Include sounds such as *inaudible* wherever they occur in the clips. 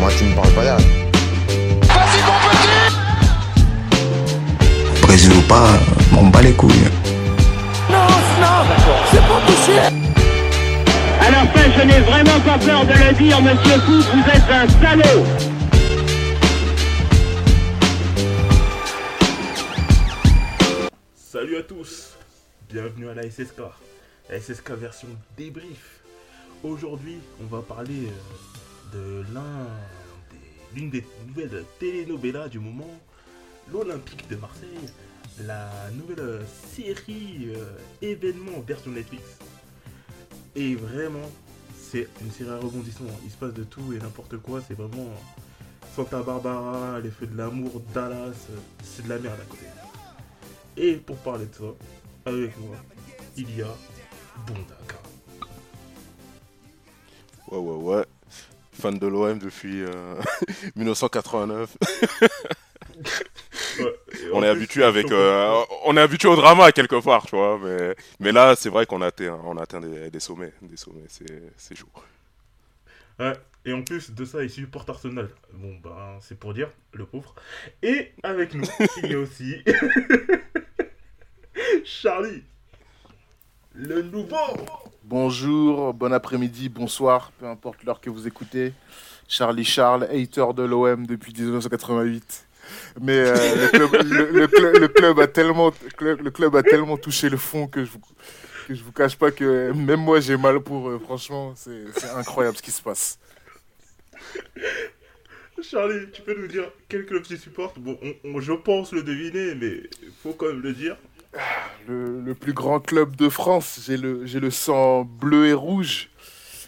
Moi, tu me parles pas d'âge. Vas-y, mon petit Brésil ou pas, m'en bats les couilles. Non, non, c'est pas À la fin, je n'ai vraiment pas peur de le dire, monsieur Foot, vous êtes un salaud Salut à tous, bienvenue à la SSK, la SSK version débrief. Aujourd'hui, on va parler euh, de l'un des- l'une des nouvelles telenovelas du moment, l'Olympique de Marseille, la nouvelle série euh, événement version Netflix. Et vraiment, c'est une série à rebondissement. Il se passe de tout et n'importe quoi. C'est vraiment Santa Barbara, les feux de l'amour, Dallas. euh, C'est de la merde à côté. Et pour parler de ça, avec moi, il y a Bondaka. Ouais, ouais, ouais. Fan de l'OM depuis euh, *laughs* 1989. On est habitué avec, euh, on est habitué au drama quelque part, tu vois. Mais, mais là, c'est vrai qu'on atteint, on atteint des, des sommets, des sommets. C'est, c'est chaud. Ouais, et en plus de ça, il supporte Arsenal. Bon, ben, c'est pour dire, le pauvre. Et avec nous, il y a aussi *laughs* Charlie, le nouveau. Bonjour, bon après-midi, bonsoir, peu importe l'heure que vous écoutez. Charlie Charles, hater de l'OM depuis 1988. Mais euh, le, club, le- le club- le club a tellement, le club a tellement touché le fond que je vous, que je vous cache pas que même moi j'ai mal pour eux. Franchement, c'est c'est incroyable ce qui se passe. Charlie, tu peux nous dire quel club tu supportes? Bon, on- on- je pense le deviner, mais faut quand même le dire. Le, le plus grand club de France, j'ai le, j'ai le sang bleu et rouge.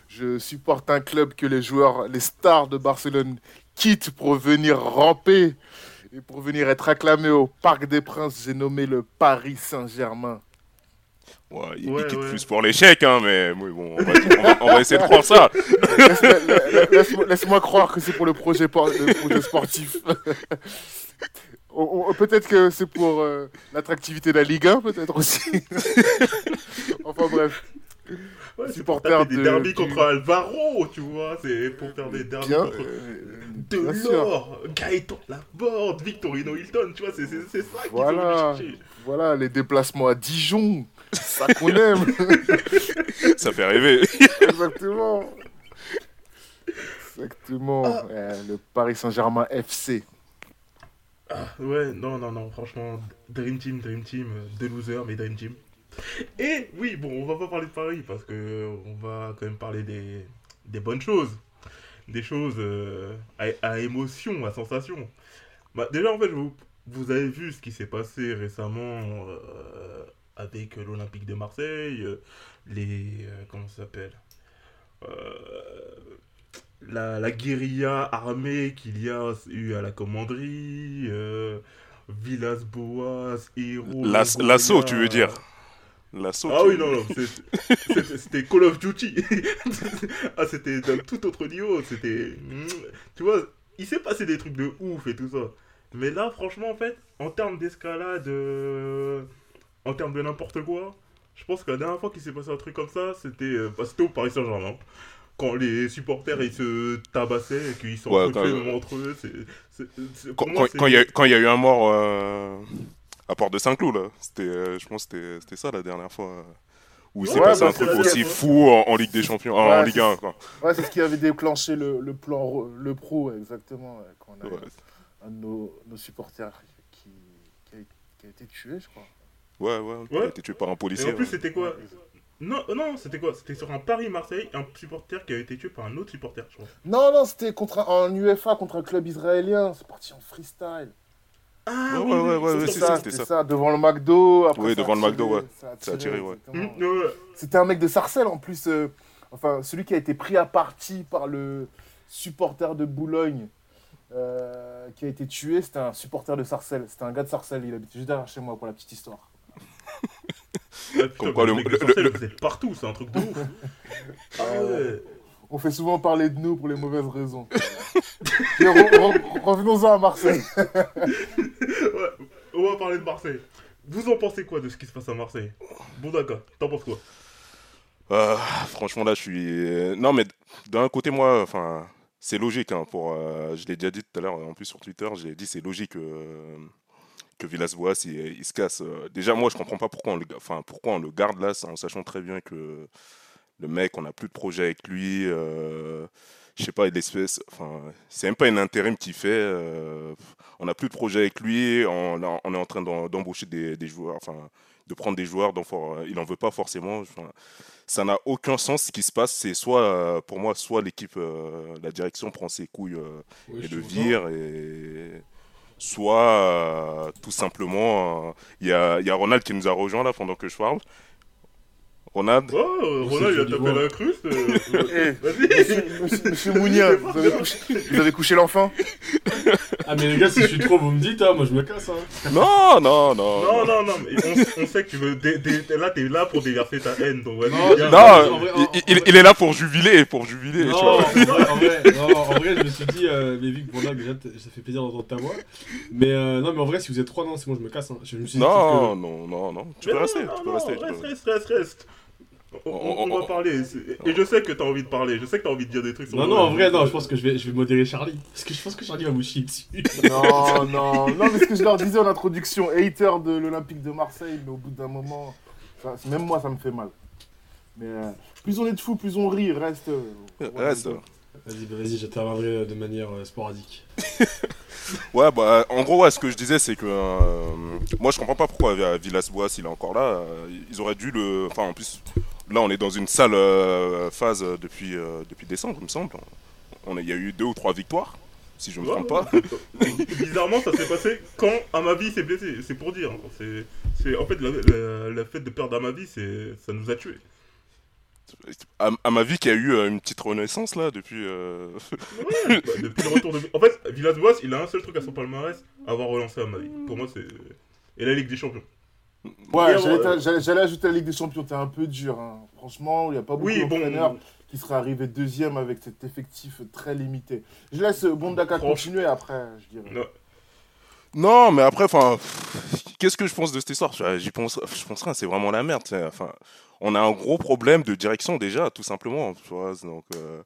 Je supporte un club que les joueurs, les stars de Barcelone quittent pour venir ramper et pour venir être acclamés au Parc des Princes. J'ai nommé le Paris Saint-Germain. Ouais, il, Ouais, quitte ouais. plus pour l'échec, hein, mais bon, on va, on va- on va essayer de croire ça. Laisse- la- la- Laisse-moi croire que c'est pour le projet, por- le projet sportif. Peut-être que c'est pour euh, l'attractivité de la Ligue 1, peut-être aussi. *laughs* enfin bref. Ouais, c'est Supporter pour des de- derbies du- contre Alvaro, tu vois. C'est pour faire des derbies Bien, contre euh. Delors, Gaëtan Laborde, Victorino Hilton, tu vois, c'est c'est- c'est ça Voilà. chercher. Voilà, les déplacements à Dijon, ça qu'on aime. *laughs* Ça fait rêver. Exactement. Exactement. Ouais, le Paris Saint-Germain FC. Ouais, non, non, non, franchement, Dream Team, Dream Team, euh, deux losers, mais Dream Team. Et oui, bon, on va pas parler de Paris parce que euh, on va quand même parler des, des bonnes choses. Des choses euh, à, émotion, à sensation. Bah, déjà, en fait, vous, vous avez vu ce qui s'est passé récemment avec l'Olympique de Marseille, les. comment ça s'appelle la, la guérilla armée qu'il y a eu à la commanderie, euh, Villas-Boas, Héros. L'as- Longoria. L'assaut, tu veux dire L'assaut. Ah oui, non, non, c'était Call of Duty. *laughs* ah, c'était d'un tout autre niveau. C'était. Tu vois, il s'est passé des trucs de ouf et tout ça. Mais là, franchement, en fait, en termes d'escalade, euh, en termes de n'importe quoi, je pense que la dernière fois qu'il s'est passé un truc comme ça, c'était euh, bah, c'était au Paris Saint-Germain. Quand les supporters ils se tabassaient et qu'ils Ouais, s'en quand- même entre eux, Quand il y, a- y eu un mort euh, à Port de Saint-Cloud, là, c'était, euh, je pense que c'était- c'était ça la dernière fois. euh, Où il s'est Ouais, passé bah, un truc aussi fou en, en Ligue des Champions, en Ouais, Ligue c'est- 1. Quoi. Ouais, c'est ce qui avait déclenché le, le plan, le pro, ouais, exactement. ouais, quand on a Ouais. un de nos, nos supporters qui, qui, a, qui a été tué, je crois. Ouais, ouais, il Ouais. a été tué par un Et policier. en plus, ouais. c'était quoi Non, non, c'était quoi? C'était sur un Paris-Marseille, un supporter qui a été tué par un autre supporter, je crois. Non, non, c'était contre un, en UEFA contre un club israélien. C'est parti en freestyle. Ah Ouais, ouais, ouais, ouais, c'est ça, ça, c'était c'était ça. devant le McDo. Après, Oui, ça devant le McDo, ouais. Ça a Ça tiré. Mm, ouais. C'était un mec de Sarcelles en plus. euh, enfin, celui qui a été pris à partie par le supporter de Boulogne euh, qui a été tué, c'était un supporter de Sarcelles. C'était un gars de Sarcelles. Il habitait juste derrière chez moi pour la petite histoire. *laughs* Ah, putain, Comme quoi, le le- mec de le- Sarcelles, le- vous êtes partout, c'est un truc de ouf. *laughs* ah ouais. On fait souvent parler de nous pour les mauvaises raisons. *laughs* Et re- re- Revenons-en à Marseille. *laughs* Ouais, On va parler de Marseille. Vous en pensez quoi de ce qui se passe à Marseille? Bon d'accord, t'en penses quoi? Euh, franchement, là, je suis. Non, mais d'un côté, moi, enfin, c'est logique. Hein, pour, euh, je l'ai déjà dit tout à l'heure, en plus sur Twitter, j'ai dit c'est logique euh, que Villas-Boas il, il se casse. Euh. Déjà, moi, je comprends pas pourquoi on le, enfin, pourquoi on le garde là, en sachant très bien que le mec, on n'a plus de projet avec lui. euh, je sais pas, l'espèce. Enfin, c'est même pas une intérim qu'il fait. euh, on n'a plus de projet avec lui. On, est en train d'embaucher des, des joueurs, enfin, de prendre des joueurs dont il en veut pas forcément. Enfin, ça n'a aucun sens ce qui se passe. C'est soit, pour moi, soit l'équipe, euh, la direction prend ses couilles euh, et le vire, et soit euh, tout simplement, euh, il y, a, y Ronald qui nous a rejoint là pendant que je parle. Ronald, Oh, Ronald, il a tapé la cruste. euh, *laughs* Vas-y. Monsieur, Mounia, vous avez couché, vous avez couché l'enfant Ah, mais les gars, si je suis trop, vous me dites, hein, moi je me casse. Hein. non, non, non, Non, non, non, mais on, on sait que tu veux. dé- dé- là, t'es là pour déverser ta haine, donc vas-y. Non, non, vrai, en- il, il- il est là pour jubiler, pour jubiler. Non, tu en vois. vrai, en vrai, non, en vrai, je me suis dit, euh, mais vu que déjà, t- ça fait plaisir d'entendre ta voix. Mais euh, non, mais en vrai, si vous êtes trois, non, c'est bon, je me casse. Hein. Je me suis dit Non, non, non, non, tu Mais peux non, rester, non, tu peux non, rester. tu Reste, reste, reste, reste. On, on- On- on va parler. c'est- Et je sais que t'as envie de parler. Je sais que t'as envie de dire des trucs sur Non, le- non, en vrai, non, je pense que je vais, je vais modérer Charlie. Parce que je pense que Charlie va vous chier dessus. Non, non, non, mais ce que je leur disais en introduction, hater de l'Olympique de Marseille, mais au bout d'un moment, ça- même moi ça me fait mal. Mais euh, plus on est de fous, plus on rit, reste. euh, voilà. Reste. Vas-y, bah, vas-y, j'interviendrai de manière euh, sporadique. *laughs* Ouais, bah, en gros, ouais, ce que je disais, c'est que euh, moi, je comprends pas pourquoi Villas-Boas, il est encore là. Ils auraient dû le. Enfin, en plus, là, on est dans une sale euh, phase euh, depuis, euh, depuis décembre, il me semble. On a- Il y a eu deux ou trois victoires, si je me Ouais, trompe pas. *laughs* Bizarrement, ça s'est passé quand Amavi s'est blessé. C'est pour dire. C'est, c'est en fait la, la- la fête de perdre Amavi, c'est, ça nous a tués. À, à ma vie, qu'il y a eu euh, une petite renaissance là depuis. euh, Ouais, bah, *laughs* depuis le retour de. En fait, Villas-Boas, il a un seul truc à son palmarès avoir relancé Amavi. Pour moi, c'est et la Ligue des Champions. Ouais, j'allais, euh, j'allais- ajouter la Ligue des Champions, t'es un peu dur. hein. Franchement, il n'y a pas beaucoup Oui, bon. d'entraîneurs qui seraient arrivés deuxième avec cet effectif très limité. Je laisse Bondaka Franch- continuer après, je dirais. Non. Non, mais après, enfin, qu'est-ce que je pense de cette histoire? Je- J'y pense, je pense rien, c'est vraiment la merde. tu. Enfin, on a un gros problème de direction déjà, tout simplement. Tu vois, donc, euh,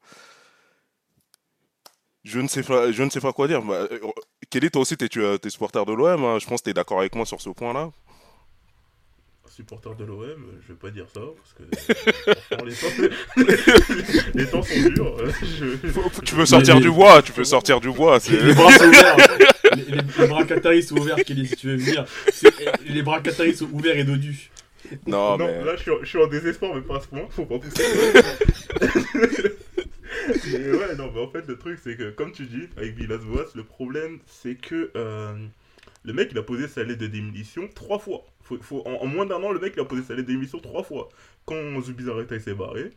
je ne sais pas, je ne sais pas quoi dire. Bah, euh, Kelly, toi aussi, t'es, tu es supporter de l'OM. hein. Je pense que t'es d'accord avec moi sur ce point-là. Supporter de l'OM, je vais pas dire ça parce que *laughs* franchement, les, temps, *laughs* les temps sont durs. euh, Tu veux sortir du bois, tu peux sortir du bois. c'est- Les bras sont ouverts. *laughs* les, les- bras qataris sont ouverts, Kelly, si tu veux venir. C'est- Les bras qataris sont ouverts et dodus. Non, non, mais là je suis, en- je suis en désespoir, mais pas à ce point, faut pas pousser. mais ouais, non, mais en fait, le truc, c'est que, comme tu dis, avec Villas-Boas, le problème, c'est que euh, le mec, il a posé sa lettre de démission trois fois. Faut, faut, en, en moins d'un an, le mec, il a posé sa lettre démission trois fois. Quand Zubizarreta il s'est barré,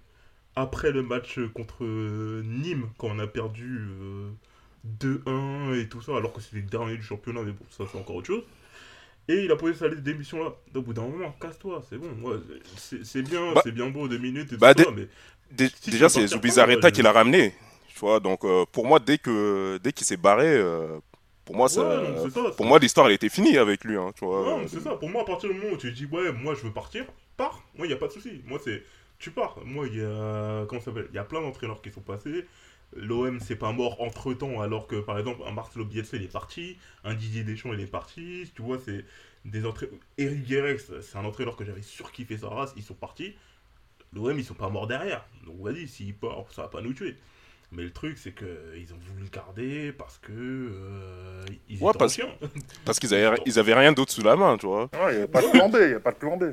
après le match contre euh, Nîmes, quand on a perdu euh, 2-1 et tout ça, alors que c'était le dernier du championnat, mais bon, ça, c'est encore autre chose. Et il a posé sa lettre de démission là. Au bout d'un moment, casse-toi, c'est bon. Ouais, c'est bien, Bah- c'est bien beau, deux minutes et bah, tout ça, mais si déjà, c'est Zubizarreta qui l'a ramené. Tu vois, donc euh, pour moi, dès que dès qu'il s'est barré, euh, pour moi, ça, Ouais, non, c'est ça, pour moi, l'histoire elle était finie avec lui. Hein, tu vois. C'est ça. Pour moi, à partir du moment où tu dis, ouais, moi je veux partir, pars. Moi, il n'y a pas de souci. Moi, c'est. Tu pars. Moi, il y a. Comment ça s'appelle? Il y a plein d'entraîneurs qui sont passés. L'OM, c'est pas mort entre temps, alors que par exemple, un Marcelo Bielsa, il est parti. Un Didier Deschamps, il est parti. Tu vois, c'est des entraîneurs. Eric Guérex, c'est un entraîneur que j'avais surkiffé sa race. Ils sont partis. L'OM, ils sont pas morts derrière. Donc, vas-y, s'il part, ça va pas nous tuer. Mais le truc, c'est qu'ils ont voulu le garder parce que. euh, ils Ouais, étaient parce-. Parce qu'ils avaient, ils avaient rien d'autre sous la main, tu vois. Ouais, il n'y a pas de plan B, il n'y a pas de plan B.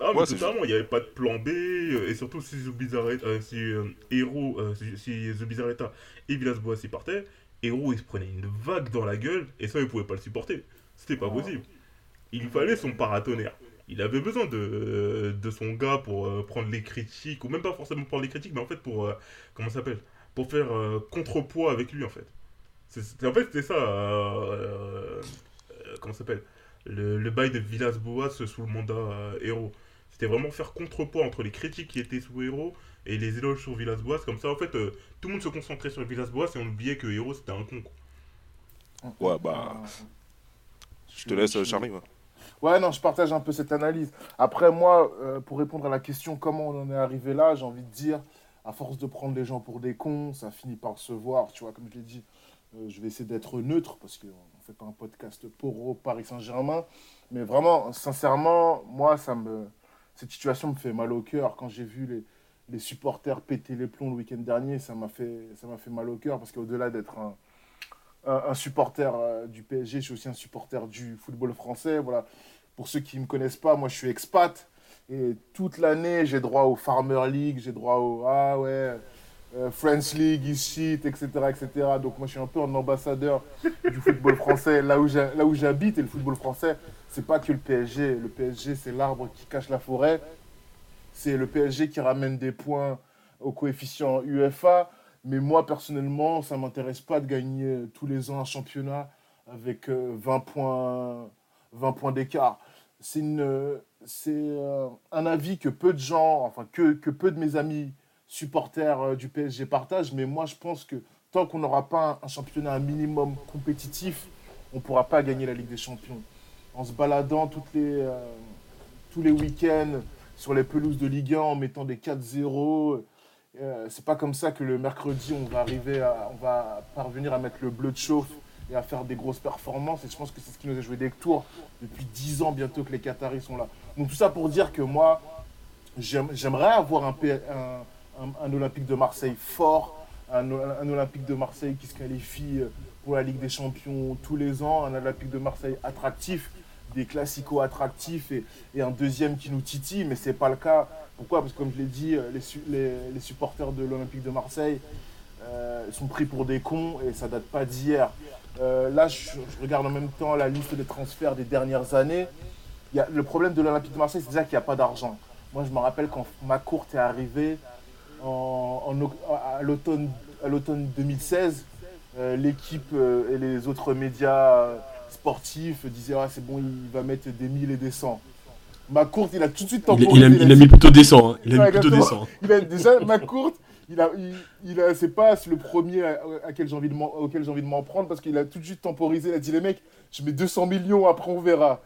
Ah, mais Ouais, c'est totalement, il n'y avait pas de plan B, euh, et surtout si Zubizarreta, euh, si euh, Hero, euh, si, si Zubizarreta et Villas-Boas y partaient, Hero il se prenait une vague dans la gueule, et ça il pouvait pas le supporter. C'était pas possible. Il lui fallait son paratonnerre. Il avait besoin de, de son gars pour euh, prendre les critiques, ou même pas forcément prendre les critiques, mais en fait pour, euh, comment ça s'appelle? Pour faire euh, contrepoids avec lui en fait. C'était- en fait c'était ça, euh, euh, euh, comment ça s'appelle? Le, le bail de Villas-Boas sous le mandat euh, Hero. C'était vraiment faire contrepoids entre les critiques qui étaient sous Hero et les éloges sur Villas-Boas. Comme ça, en fait, euh, tout le monde se concentrait sur Villas-Boas et on oubliait que Hero c'était un con. quoi. Ouais, bah, je te laisse, Charlie. ouais. Ouais, non, je partage un peu cette analyse. Après, moi, euh, pour répondre à la question comment on en est arrivé là, j'ai envie de dire, à force de prendre les gens pour des cons, ça finit par se voir, tu vois, comme je l'ai dit. euh, je vais essayer d'être neutre parce qu'on ne fait pas un podcast pour Paris Saint-Germain. Mais vraiment, sincèrement, moi, ça me, cette situation me fait mal au cœur. Quand j'ai vu les, supporters péter les plombs le week-end dernier, ça m'a fait, fait mal au cœur parce qu'au-delà d'être un supporter euh, du PSG, je suis aussi un supporter du football français. Voilà. Pour ceux qui ne me connaissent pas, moi je suis expat et toute l'année j'ai droit au Farmer League, j'ai droit au ah ouais, euh, French League, ici, etc., etc. Donc moi je suis un peu un ambassadeur du football français là où j'habite et le football français c'est pas que le PSG. Le PSG c'est l'arbre qui cache la forêt. C'est le PSG qui ramène des points au coefficient UEFA. Mais moi, personnellement, ça ne m'intéresse pas de gagner euh, tous les ans un championnat avec euh, 20 points, 20 points d'écart. C'est euh, un avis que peu de gens, enfin que, peu de mes amis supporters euh, du PSG partagent. Mais moi, je pense que tant qu'on n'aura pas un, championnat un minimum compétitif, on ne pourra pas gagner la Ligue des Champions. En se baladant euh, tous les week-ends sur les pelouses de Ligue 1 en mettant des 4-0. Euh, c'est pas comme ça que le mercredi on va arriver à, on va parvenir à mettre le bleu de chauffe et à faire des grosses performances. Et je pense que c'est ce qui nous a joué des tours depuis 10 ans bientôt que les Qataris sont là. Donc tout ça pour dire que moi, j'aime- j'aimerais avoir un, un, Olympique de Marseille fort, un, Olympique de Marseille qui se qualifie euh, pour la Ligue des Champions tous les ans, un Olympique de Marseille attractif, des classicos attractifs et, un deuxième qui nous titille, mais c'est pas le cas. Pourquoi? Parce que comme je l'ai dit, euh, les- les supporters de l'Olympique de Marseille euh, sont pris pour des cons et ça date pas d'hier. Euh, là, je, je regarde en même temps la liste des transferts des dernières années. Il y a, le problème de l'Olympique de Marseille, c'est déjà qu'il n'y a pas d'argent. Moi, je me rappelle quand ma courte est arrivée en, en oc- à l'automne à l'automne 2016, euh, l'équipe euh, et les autres médias sportifs disaient ah, c'est bon, il va mettre des 1000 et des 100. Ma courte, il a tout de suite Il, temporisé. il a, il a mis plutôt décent. hein. Il a mis plutôt exactement. décent. il a déjà ma courte. Il a, il, il a, c'est pas le premier à, à quel j'ai envie de auquel j'ai envie de m'en prendre parce qu'il a tout de suite temporisé. Il a dit les mecs, je mets 200 millions, après on verra.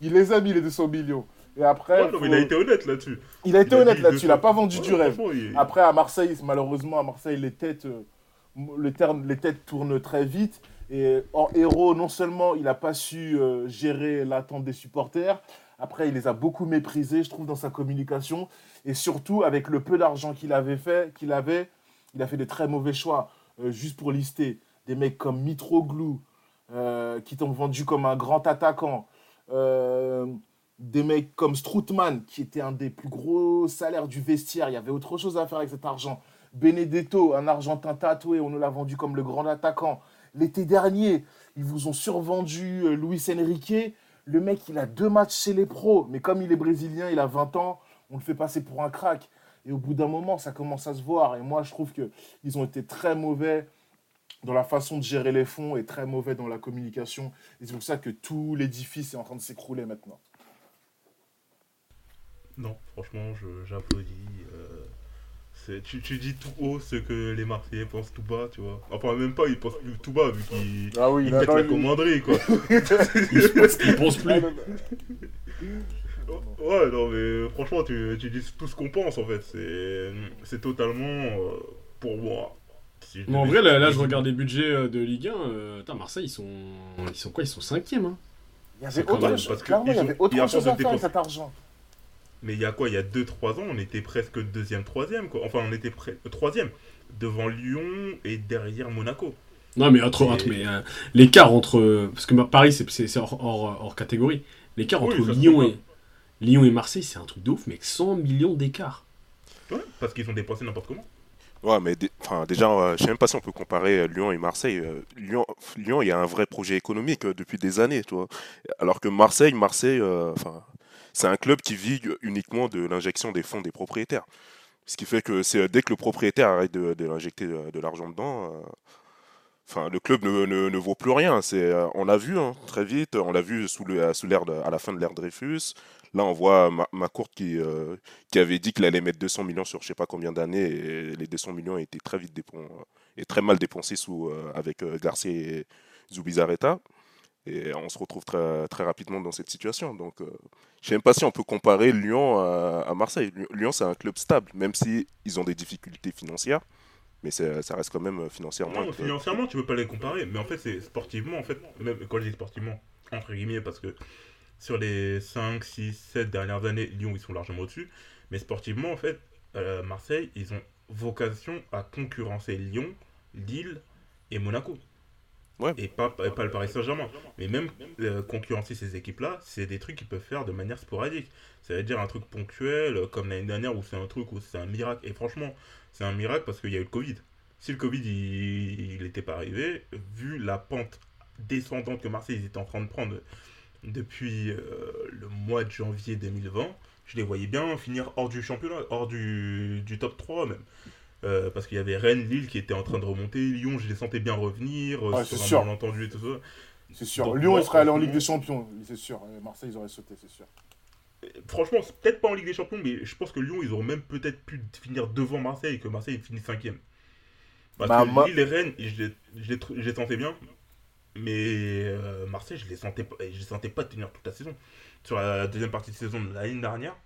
Il les a mis les 200 millions. Et après, Ouais, non, mais faut- il a été honnête là-dessus. il a été il honnête là-dessus. Il a 200. pas vendu du rêve. il- Après, à Marseille, malheureusement, à Marseille, les têtes, euh, le terme- les têtes tournent très vite. Et en héros, non seulement il n'a pas su euh, gérer l'attente des supporters, après, il les a beaucoup méprisés, je trouve, dans sa communication. Et surtout, avec le peu d'argent qu'il avait fait, qu'il avait, il a fait des très mauvais choix. Euh, juste pour lister, des mecs comme Mitroglou, euh, qui t'ont vendu comme un grand attaquant. Euh, des mecs comme Stroutman, qui était un des plus gros salaires du vestiaire. Il y avait autre chose à faire avec cet argent. Benedetto, un Argentin tatoué, on nous l'a vendu comme le grand attaquant. L'été dernier, ils vous ont survendu euh, Luis Enrique. Le mec, il a deux matchs chez les pros, mais comme il est brésilien, il a 20 ans, on le fait passer pour un crack. Et au bout d'un moment, ça commence à se voir. Et moi, je trouve qu'ils ont été très mauvais dans la façon de gérer les fonds et très mauvais dans la communication. Et c'est pour ça que tout l'édifice est en train de s'écrouler maintenant. Non, franchement, je- j'applaudis. euh, c'est- tu, tu dis tout haut ce que les Marseillais pensent tout bas, tu vois. Enfin, même pas, ils pensent plus tout bas, vu qu'ils Ah oui, ils là, mettent là, la il- commanderie, quoi. *laughs* Il pense plus. Ouais, non, mais franchement, tu, tu dis tout ce qu'on pense, en fait. C'est c'est totalement, euh, pour moi. si Mais en vrai, là, là, je regarde les budgets euh, de Ligue 1. euh, Marseille, ils sont... ils sont quoi Ils sont cinquièmes. Hein. Il y avait autre même, chose, parce que clairement, il y avait autre chose à de faire avec cet argent. Mais il y a quoi Il y a 2-3 ans, on était presque deuxième, troisième, quoi. Enfin, on était près... troisième. Devant Lyon et derrière Monaco. Non, mais, entre, Et- mais euh, l'écart entre. Parce que Paris, c'est- c'est hors, hors- hors catégorie. L'écart Oui, entre Lyon et, Lyon et Marseille, c'est un truc de ouf, mec. 100 millions d'écart. Ouais, parce qu'ils ont dépensé n'importe comment. Ouais, mais enfin, déjà, euh, je sais même pas si on peut comparer euh, Lyon et Marseille. Euh, Lyon, Lyon, il y a un vrai projet économique euh, depuis des années, tu vois. Alors que Marseille, Marseille, euh, enfin, c'est un club qui vit uniquement de l'injection des fonds des propriétaires. Ce qui fait que c'est dès que le propriétaire arrête de, de injecter de, de l'argent dedans, euh, enfin, le club ne, ne- ne vaut plus rien. C'est, euh, on l'a vu hein, très vite. On l'a vu sous le, sous à la fin de l'ère Dreyfus. Là, on voit Ma- Macourt qui, euh, qui avait dit qu'il allait mettre 200 millions sur je sais pas combien d'années les 200 millions ont été très vite dépensés et très mal dépensés sous, euh, avec euh, Garcia et Zubizarreta. Et on se retrouve très, très rapidement dans cette situation. Donc, euh, je ne sais même pas si on peut comparer Lyon à, à Marseille. Lyon, c'est un club stable, même si ils ont des difficultés financières. Mais ça reste quand même euh, financièrement. Non, financièrement, tu peux pas les comparer. Mais en fait, c'est sportivement, en fait, même quand je dis sportivement, entre guillemets, parce que sur les 5, 6, 7 dernières années, Lyon, ils sont largement au-dessus. Mais sportivement, en fait, euh, Marseille, ils ont vocation à concurrencer Lyon, Lille et Monaco. Ouais. Et pas, pas, pas le Paris Saint-Germain. Mais même euh, concurrencer ces équipes-là, c'est des trucs qu'ils peuvent faire de manière sporadique. Ça veut dire un truc ponctuel, comme l'année dernière, où c'est un truc, où c'est un miracle. Et franchement, c'est un miracle parce qu'il y a eu le Covid. Si le Covid il n'était pas arrivé, vu la pente descendante que Marseille ils étaient en train de prendre depuis euh, le mois de janvier 2020, je les voyais bien finir hors du championnat, hors du, du top 3 même. Euh, parce qu'il y avait Rennes, Lille qui était en train de remonter, Lyon, je les sentais bien revenir, euh, sur c'est un sûr. malentendu et tout ça. C'est sûr. Donc, Lyon, moi, serait allé en Ligue des Champions, c'est sûr. Et Marseille, ils auraient sauté, c'est sûr. Franchement, c'est peut-être pas en Ligue des Champions, mais je pense que Lyon, ils auraient même peut-être pu finir devant Marseille et que Marseille finisse cinquième. Parce Bah, que moi- Lille et Rennes, je les, je les tr- je les sentais bien, mais euh, Marseille, je les sentais pas, je les sentais pas tenir toute la saison. Sur la deuxième partie de saison de l'année dernière,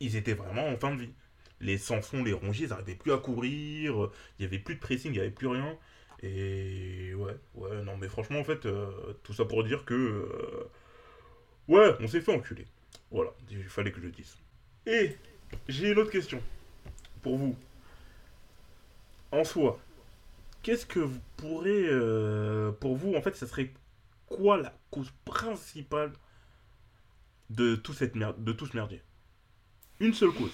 ils étaient vraiment en fin de vie. Les Sanson, les Rongiers, ils n'arrivaient plus à courir, il y avait plus de pressing, il y avait plus rien. Et ouais, ouais, non, mais franchement, en fait, euh, tout ça pour dire que. euh, ouais, on s'est fait enculer. Voilà, il fallait que je le dise. Et j'ai une autre question pour vous. En soi, qu'est-ce que vous pourrez, euh, pour vous, en fait, ça serait quoi la cause principale de tout cette merde, de tout ce merdier? Une seule cause.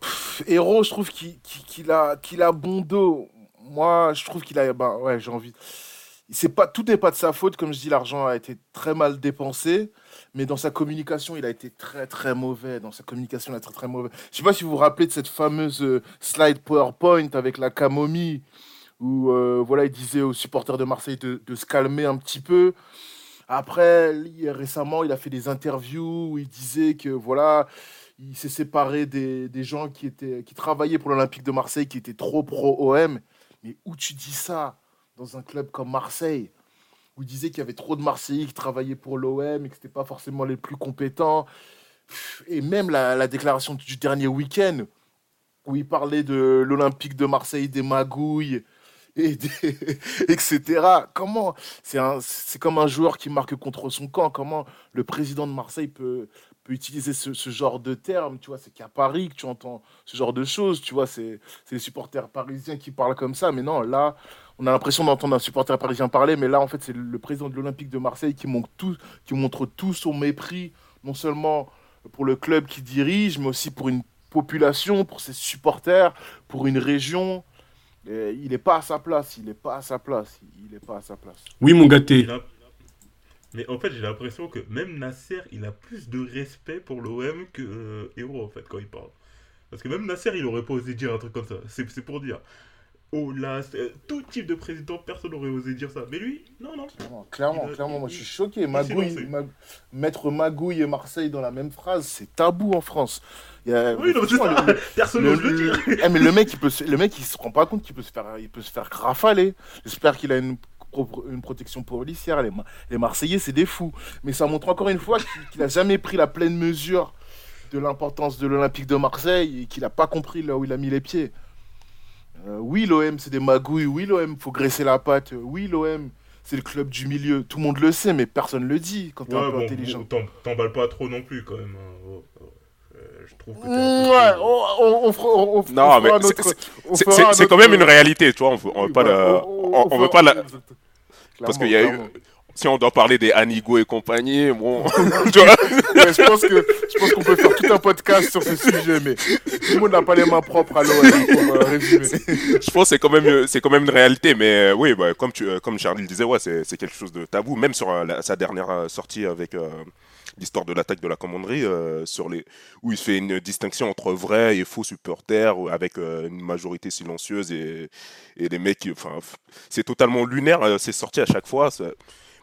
Pff, Héros, je trouve qu'il a, qu'il a bon dos. Moi, je trouve qu'il a. Ben, ouais, j'ai envie. C'est pas, tout n'est pas de sa faute, comme je dis, l'argent a été très mal dépensé, mais dans sa communication, il a été très très mauvais. Dans sa communication, il a été très mauvais. Je sais pas si vous vous rappelez de cette fameuse euh, slide PowerPoint avec la camomille, où euh, voilà, il disait aux supporters de Marseille de, se calmer un petit peu. Après, récemment, il a fait des interviews où il disait que voilà, il s'est séparé des, des gens qui, étaient, qui travaillaient pour l'Olympique de Marseille, qui étaient trop pro-OM. Mais où tu dis ça? Dans un club comme Marseille Où il disait qu'il y avait trop de Marseillais qui travaillaient pour l'OM et que ce n'étaient pas forcément les plus compétents. Et même la, la déclaration du dernier week-end, où il parlait de l'Olympique de Marseille, des magouilles, et des- *laughs* etc. Comment C'est un- c'est comme un joueur qui marque contre son camp. Comment le président de Marseille peut, peut utiliser ce, ce genre de termes, tu vois, c'est qu'à Paris que tu entends ce genre de choses, tu vois, c'est les supporters parisiens qui parlent comme ça, mais non, là, on a l'impression d'entendre un supporter parisien parler, mais là, en fait, c'est le président de l'Olympique de Marseille qui montre, tout, qui montre tout son mépris, non seulement pour le club qu'il dirige, mais aussi pour une population, pour ses supporters, pour une région. Et il n'est pas à sa place, il n'est pas à sa place, il n'est pas à sa place. Oui, mon gâté. Mais en fait, j'ai l'impression que même Nasser, il a plus de respect pour l'OM que euh, Hero, en fait, quand il parle. Parce que même Nasser, il aurait pas osé dire un truc comme ça. C'est pour dire. Oh là, c'est- tout type de président, personne n'aurait osé dire ça. Mais lui, non, non. Clairement, clairement, Il a- clairement, moi je suis choqué. Magouille, Mettre Magouille et Marseille dans la même phrase, c'est tabou en France. Il y a- Oui, non, c'est ça. le- Personne n'ose le dire. le- Eh, mais le mec, il peut, se- le mec, il se rend pas compte qu'il peut se faire, il peut se faire rafaler. J'espère qu'il a une, une protection policière. Les, les Marseillais, c'est des fous. Mais ça montre encore une fois qu'il qu'il a jamais pris la pleine mesure de l'importance de l'Olympique de Marseille et qu'il n'a pas compris là où il a mis les pieds. Euh, oui, l'OM, c'est des magouilles. Oui, l'OM, faut graisser la patte. Oui, l'OM, c'est le club du milieu. Tout le monde le sait, mais personne le dit quand t'es un Ouais, peu bon, intelligent. t'emballes pas trop non plus, quand même. hein. Oh, oh. Euh, je trouve que t'es un peu ouais, on, on, on Non, mais un c'est- un quand même une réalité, tu vois. On veut, on veut Oui, pas, bah, la- on- on, on on veut pas la- Parce qu'il y a eu. Si on doit parler des Anigo et compagnie, bon. *laughs* *laughs* tu vois, Ouais, je pense que je pense qu'on peut faire tout un podcast sur ce sujet, mais tout le monde n'a pas les mains propres à l'OM pour euh, *laughs* résumer. je pense que c'est quand même, c'est quand même une réalité. Mais euh, oui, bah, comme, tu, euh, comme Charlie le disait, ouais, c'est quelque chose de tabou. Même sur la- sa dernière sortie avec l'histoire de l'attaque de la commanderie, euh, sur les, où il fait une distinction entre vrais et faux supporters, avec euh, une majorité silencieuse et, et les mecs, enfin, c'est totalement lunaire. c'est sorti à chaque fois.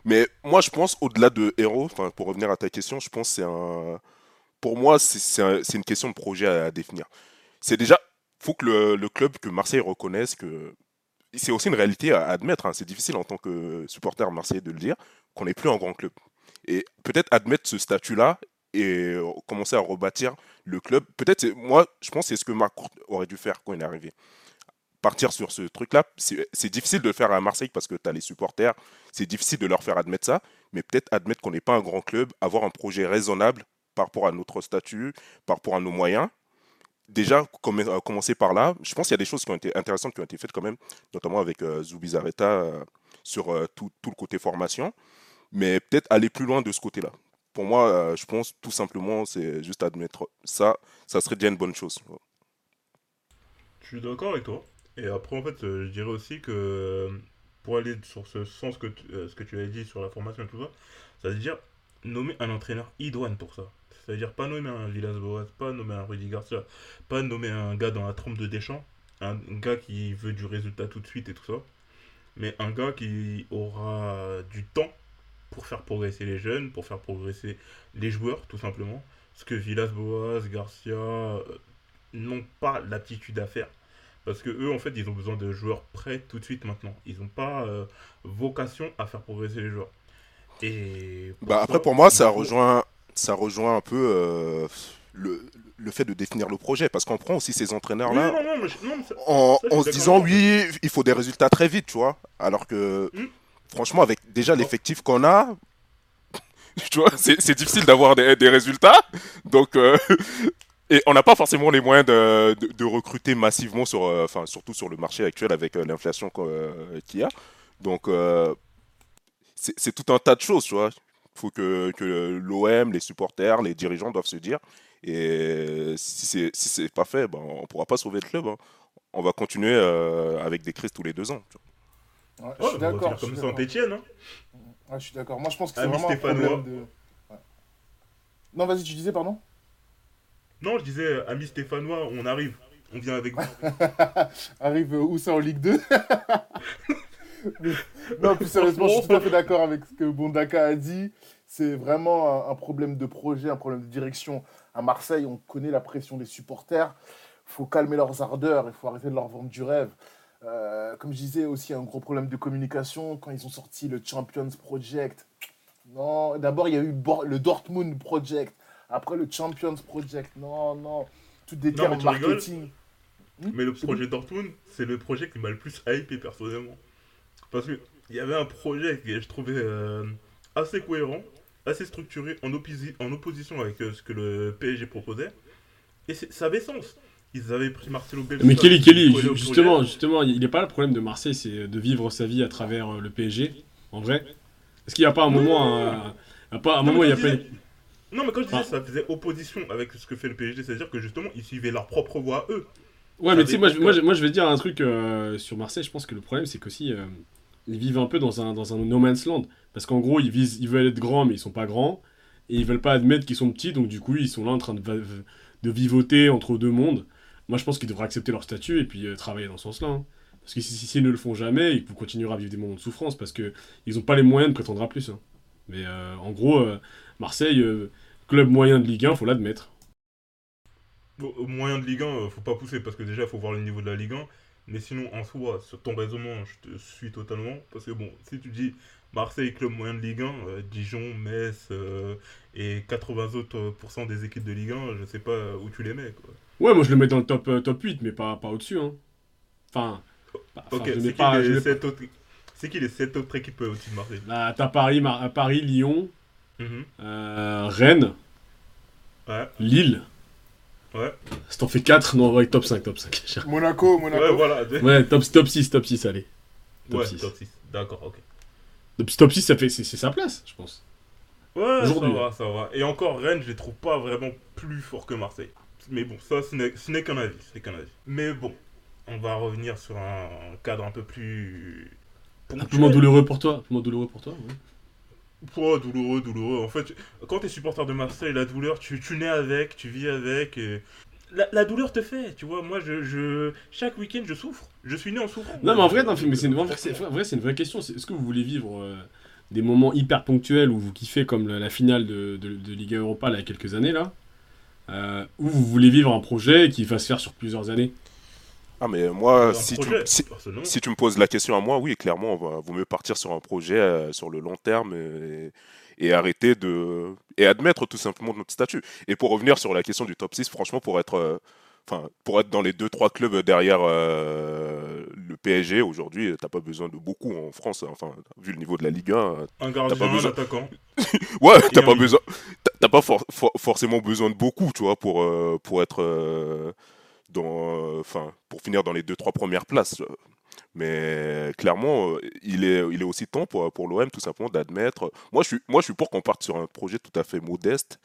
Mais moi, je pense, au-delà de héros, pour revenir à ta question, je pense que c'est un. Pour moi, c'est- c'est un- c'est une question de projet à, définir. C'est déjà. faut que le, club, que Marseille reconnaisse que. C'est aussi une réalité à admettre. hein. C'est difficile en tant que supporter marseillais de le dire, qu'on n'est plus un grand club. Et peut-être admettre ce statut-là et euh, commencer à rebâtir le club. Peut-être, moi, je pense que c'est ce que Marc aurait dû faire quand il est arrivé. Partir sur ce truc-là, c'est difficile de le faire à Marseille parce que tu as les supporters, c'est difficile de leur faire admettre ça, mais peut-être admettre qu'on n'est pas un grand club, avoir un projet raisonnable par rapport à notre statut, par rapport à nos moyens. Déjà, euh, commencer par là, je pense qu'il y a des choses qui ont été intéressantes qui ont été faites quand même, notamment avec euh, Zubizarreta euh, sur euh, tout, tout le côté formation, mais peut-être aller plus loin de ce côté-là. Pour moi, je pense tout simplement, c'est juste admettre ça, ça serait déjà une bonne chose. Je suis d'accord avec toi. Et après, en fait, euh, je dirais aussi que euh, pour aller sur ce sens que tu, euh, ce que tu avais dit sur la formation et tout ça, ça veut dire nommer un entraîneur idoine pour ça. C'est-à-dire pas nommer un Villas-Boas, pas nommer un Rudy Garcia, pas nommer un gars dans la trompe de Deschamps, un gars qui veut du résultat tout de suite et tout ça, mais un gars qui aura du temps pour faire progresser les jeunes, pour faire progresser les joueurs, tout simplement. Parce que Villas-Boas, Garcia n'ont pas l'aptitude à faire. Parce que eux, en fait, ils ont besoin de joueurs prêts tout de suite maintenant. Ils n'ont pas euh, vocation à faire progresser les joueurs. Et Bah, après, pour moi, ça rejoint, ça rejoint un peu euh, le, le fait de définir le projet. Parce qu'on prend aussi ces entraîneurs-là en, se disant, oui, il faut des résultats très vite, tu vois. Alors que, Hmm. franchement, avec déjà Bon. l'effectif qu'on a, *laughs* tu vois, c'est c'est difficile d'avoir des, des résultats. Donc, euh, et on n'a pas forcément les moyens de, de- de recruter massivement, sur, euh, enfin, surtout sur le marché actuel avec euh, l'inflation euh, qu'il y a. Donc, euh, c'est tout un tas de choses, tu vois. Il faut que, que l'OM, les supporters, les dirigeants doivent se dire. Et si c'est si c'est pas fait, ben, on pourra pas sauver le club. hein. On va continuer euh, avec des crises tous les deux ans. tu vois. Ouais, je suis d'accord. faire je suis comme. Saint-Etienne. Hein. Ouais, je suis d'accord. Moi, je pense que c'est vraiment un problème de. Ouais. Non, vas-y, tu disais, pardon? Non, je disais, euh, ami stéphanois, on arrive. On vient avec vous. *laughs* Arrive euh, où ça en Ligue 2 Mais- *laughs* Non, plus sérieusement, je suis tout à fait d'accord avec ce que Bondaka a dit. C'est vraiment un, un problème de projet, un problème de direction. À Marseille, on connaît la pression des supporters. Il faut calmer leurs ardeurs, il faut arrêter de leur vendre du rêve. Euh, comme je disais, aussi un gros problème de communication quand ils ont sorti le Champions Project. Non, d'abord il y a eu le Dortmund Project, après le Champions Project. Non, non, tout des termes rigoles. marketing. Mais le projet Dortmund, c'est le projet qui m'a le plus hypé personnellement. Parce que il y avait un projet que je trouvais euh, assez cohérent, assez structuré, en, opposi- en opposition avec euh, ce que le PSG proposait. Et ça avait sens. Ils avaient pris Marcelo Bielsa. Mais Kelly, Kelly, justement, justement, il n'est pas le problème de Marseille, c'est de vivre sa vie à travers euh, le PSG, en vrai. Est-ce qu'il n'y a pas un moment, un, un- pas, un moment, il y a pas. Non, mais quand je disais Ah. ça faisait opposition avec ce que fait le PSG, c'est-à-dire que justement, ils suivaient leur propre voie eux. Ouais, Ça mais tu sais, moi, moi, moi, je vais dire un truc euh, sur Marseille. Je pense que le problème, c'est qu'aussi, euh, ils vivent un peu dans un, dans un no man's land. Parce qu'en gros, ils, visent, ils veulent être grands, mais ils sont pas grands. Et ils veulent pas admettre qu'ils sont petits, donc du coup, ils sont là en train de, de vivoter entre deux mondes. Moi, je pense qu'ils devraient accepter leur statut et puis euh, travailler dans ce sens-là. hein. Parce que si, si- ne le font jamais, ils continueront à vivre des moments de souffrance parce qu'ils n'ont pas les moyens de prétendre à plus. hein. Mais euh, en gros, euh, Marseille, euh, club moyen de Ligue 1, faut l'admettre. Bon, Au moyen de Ligue 1, euh, faut pas pousser parce que déjà, il faut voir le niveau de la Ligue 1. Mais sinon, en soi, sur ton raisonnement, je te suis totalement. Parce que bon, si tu dis Marseille, club moyen de Ligue 1, euh, Dijon, Metz et 80 autres pourcents des équipes de Ligue 1, je sais pas où tu les mets. Quoi. Ouais, moi je le mets dans le top, top 8, mais pas, pas au-dessus. Hein. Enfin, enfin, Ok, je mets pas- je autres... c'est qui les 7 autres équipes euh, au-dessus de Marseille? Là, t'as Paris, Mar- Paris, Lyon, Mhm. euh, Rennes, Ouais, Lille. ouais. Si t'en fais 4, non, ouais, top 5, top 5. *laughs* Monaco, Monaco. Ouais, voilà. ouais, top, top 6, top 6, allez. Top ouais, 6. top 6. D'accord, ok. Top, top 6, ça fait, c'est, c'est sa place, je pense. Ouais, ça va, ça va. Et encore, Rennes, je les trouve pas vraiment plus forts que Marseille. Mais bon, ça, ce n'est ce n'est qu'un avis. Ce n'est qu'un avis. Mais bon, on va revenir sur un cadre un peu plus. Un ponctuel. moins douloureux pour toi. Un douloureux pour toi, ouais. Oh, douloureux, douloureux. En fait, quand t'es supporter de Marseille, la douleur, tu, tu nais avec, tu vis avec. et La, la douleur te fait, tu vois. Moi, je, je chaque week-end, je souffre. Je suis né en souffrant. Non, mais en vrai, non, mais c'est une, en vrai, c'est, en vrai, c'est une vraie question. C'est- Est-ce que vous voulez vivre euh, des moments hyper ponctuels où vous kiffez comme la, la finale de, de, de Liga Europa là, il y a quelques années là euh, Ou vous voulez vivre un projet qui va se faire sur plusieurs années? Ah, mais moi, Un si tu, si, tu me poses la question à moi, oui, clairement, on va, vaut mieux partir sur un projet euh, sur le long terme et, et arrêter de. et admettre tout simplement notre statut. Et pour revenir sur la question du top 6, franchement, pour être. euh, pour être dans les 2-3 clubs derrière euh, le PSG aujourd'hui, t'as pas besoin de beaucoup en France. hein. Enfin, vu le niveau de la Ligue 1, Un gardien, *laughs* pas un besoin- attaquant. Ouais, t'as un pas besoin, t'as- pas for- for- forcément besoin de beaucoup, tu vois, pour pour être dans, euh, enfin, pour finir dans les deux trois premières places. Mais clairement, euh, il est il est aussi temps pour pour l'OM tout simplement d'admettre. Moi, je suis moi je suis pour qu'on parte sur un projet tout à fait modeste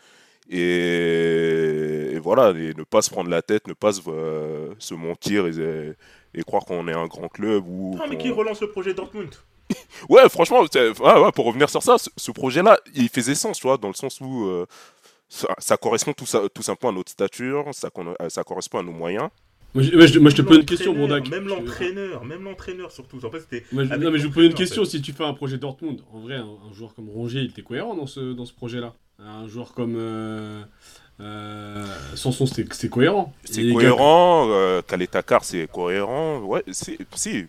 et, et voilà, et ne pas se prendre la tête, ne pas se, euh, se mentir et, et croire qu'on est un grand club ou Ah, mais qui relance le projet Dortmund? Ouais, franchement, ouais, pour revenir sur ça, ce, ce projet-là, il faisait sens, tu vois, dans le sens où euh, ça, ça correspond tout, ça, tout simplement à notre stature, ça, euh, ça correspond à nos moyens. Moi, je, moi, je- moi, je te pose une question, Bondac. Même l'entraîneur, même l'entraîneur surtout. En fait, c'était. Non, mais je vous pose une question. en fait. Si tu fais un projet Dortmund, en vrai, un, un joueur comme Rongier, il était cohérent dans ce, dans ce projet-là. Un joueur comme euh, euh, Sanson, c'était cohérent. C'est cohérent, euh, Khaled Takar, c'est cohérent, ouais, c'est- si.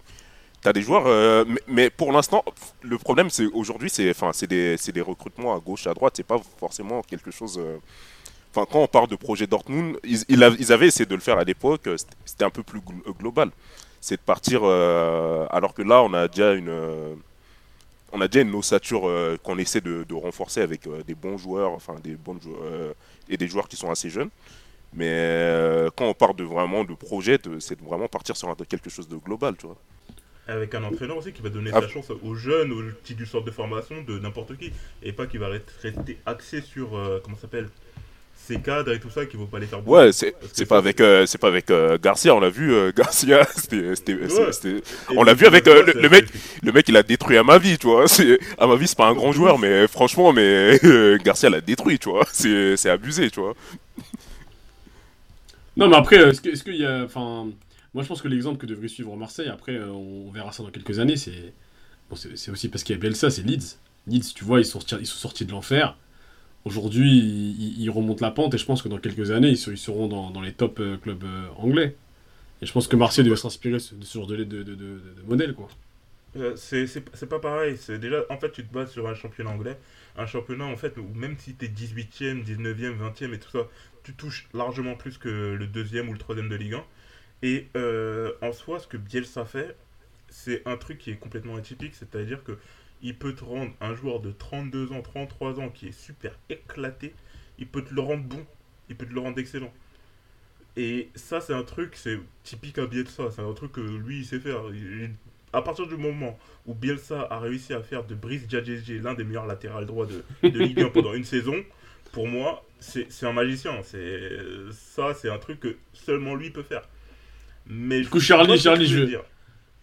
T'as des joueurs, euh, mais, mais pour l'instant, le problème, c'est aujourd'hui, c'est c'est des, des recrutements à gauche, à droite, c'est pas forcément quelque chose. euh, Enfin, quand on parle de projet Dortmund, ils, ils av- ils avaient essayé de le faire à l'époque, euh, c'était- un peu plus glo- global. C'est de partir, alors que là, on a déjà une, on a déjà une ossature qu'on essaie de, renforcer avec des bons joueurs, enfin des bons joueurs et des joueurs qui sont assez jeunes. Mais quand on parle de vraiment de projet, c'est de vraiment partir sur quelque chose de global, tu vois. Avec un entraîneur aussi qui va donner Ah. sa chance aux jeunes, aux petits du centre de formation, de n'importe qui. Et pas qui va rest- rester axé sur. euh, comment ça s'appelle Ses cadres et tout ça, qui ne vont pas les faire bouger. Ouais, c'est que c'est ça, pas avec euh, c'est pas avec euh, Garcia, on l'a vu euh, *laughs* Garcia, c'était c'était- Ouais. c'était- Et on l'a vu avec, euh, le- mec- le mec il a détruit Amavi, tu vois. *laughs* C'est Amavi c'est pas un grand joueur mais franchement mais euh, *laughs* Garcia l'a détruit, tu vois. C'est c'est abusé, tu vois. Non, mais après, est-ce que- est-ce qu'il y a. Enfin, moi, je pense que l'exemple que devrait suivre Marseille, après, euh, on verra ça dans quelques années, c'est. Aussi parce qu'il y a Bielsa, c'est Leeds. Leeds, tu vois, ils sont, ils sont sortis de l'enfer. Aujourd'hui, ils, remontent la pente et je pense que dans quelques années, ils, ser- ils seront dans, les top euh, clubs euh, anglais. Et je pense que Marseille devait s'inspirer de ce genre de, de, modèle, quoi. C'est pas pareil. Déjà, en fait, tu te bases sur un championnat anglais. Un championnat, en fait, où même si t'es 18ème, 19ème, 20ème et tout ça, tu touches largement plus que le deuxième ou le troisième de Ligue 1. Et euh, en soi, ce que Bielsa fait, c'est un truc qui est complètement atypique. C'est-à-dire que il peut te rendre un joueur de 32 ans, 33 ans qui est super éclaté. Il peut te le rendre bon. Il peut te le rendre excellent. Et ça, c'est un truc, c'est typique à Bielsa. C'est un truc que lui, il sait faire. À partir du moment où Bielsa a réussi à faire de Brice Djadjedje l'un des meilleurs latérales droits de, de Ligue 1 pendant une saison, pour moi, c'est un magicien. Ça, c'est un truc que seulement lui peut faire. Mais Du coup, Charlie, Charlie, je- dire.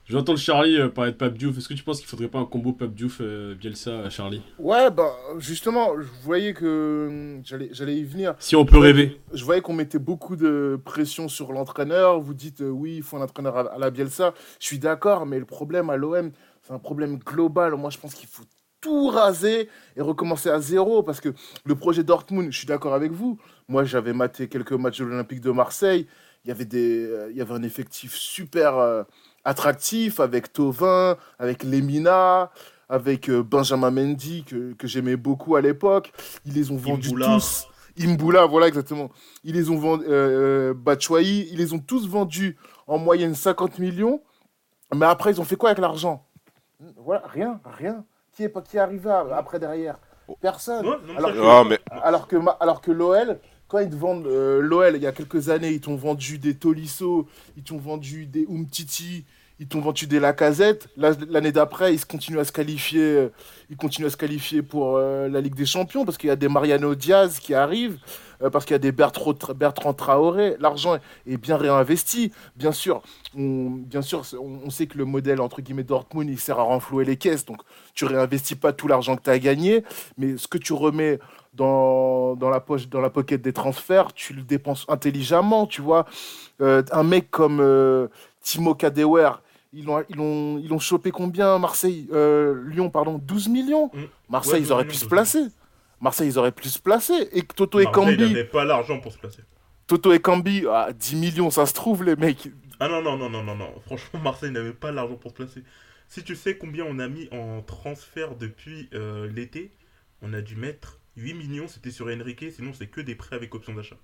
Je vais entendre Charlie euh, parler de Pape Diouf. Est-ce que tu penses qu'il faudrait pas un combo Pape Diouf euh, Bielsa euh, Charlie? Ouais, bah, justement, je voyais que hum, j'allais j'allais y venir. Si on peut rêver. Je voyais qu'on mettait beaucoup de pression sur l'entraîneur. Vous dites, euh, oui, il faut un entraîneur à, à la Bielsa. Je suis d'accord, mais le problème à l'OM, c'est un problème global. Moi, je pense qu'il faut tout raser et recommencer à zéro parce que le projet Dortmund, je suis d'accord avec vous. Moi, j'avais maté quelques matchs de l'Olympique de Marseille. Il y avait, des, euh, il y avait un effectif super euh, attractif avec Tovin, avec Lemina, avec euh, Benjamin Mendy que, que j'aimais beaucoup à l'époque. Ils les ont vendus Imboula. tous. Imboula, voilà exactement. Ils les ont vendus, euh, Batshuayi, ils les ont tous vendus en moyenne 50 millions. Mais après, ils ont fait quoi avec l'argent? Voilà, rien, rien. Qui est, qui est arrivé après derrière? Personne. Non, mais Alors que- Ah, mais Alors que, alors que l'OL, quand ils te vendent euh, l'OL, il y a quelques années, ils t'ont vendu des Tolisso, ils t'ont vendu des Umtiti, ils t'ont vendu des Lacazette. L'année d'après, ils continuent à se qualifier, euh, ils continuent à se qualifier pour euh, la Ligue des Champions parce qu'il y a des Mariano Diaz qui arrivent, parce qu'il y a des Bertrand, Bertrand Traoré. L'argent est bien réinvesti. Bien sûr, on, bien sûr, on sait que le modèle entre guillemets Dortmund, il sert à renflouer les caisses. Donc, tu réinvestis pas tout l'argent que tu as gagné, mais ce que tu remets dans, dans la poche, dans la pocket des transferts, tu le dépenses intelligemment, tu vois. Euh, un mec comme euh, Timo Kadewer, ils l'ont ils l'ont ils l'ont chopé combien Marseille euh, Lyon pardon 12 millions. Mm. Marseille Ouais, ils 12 auraient millions, pu se 12 placer. Marseille ils auraient pu se placer et Toto et Marseille, Cambi n'avait pas l'argent pour se placer. Toto et Cambi à 10 millions ça se trouve les mecs Ah non, non, non, non, non, non. Franchement, Marseille n'avait pas l'argent pour se placer. Si tu sais combien on a mis en transfert depuis l'été, on a dû mettre 8 millions, c'était sur Enrique, sinon c'est que des prêts avec option d'achat.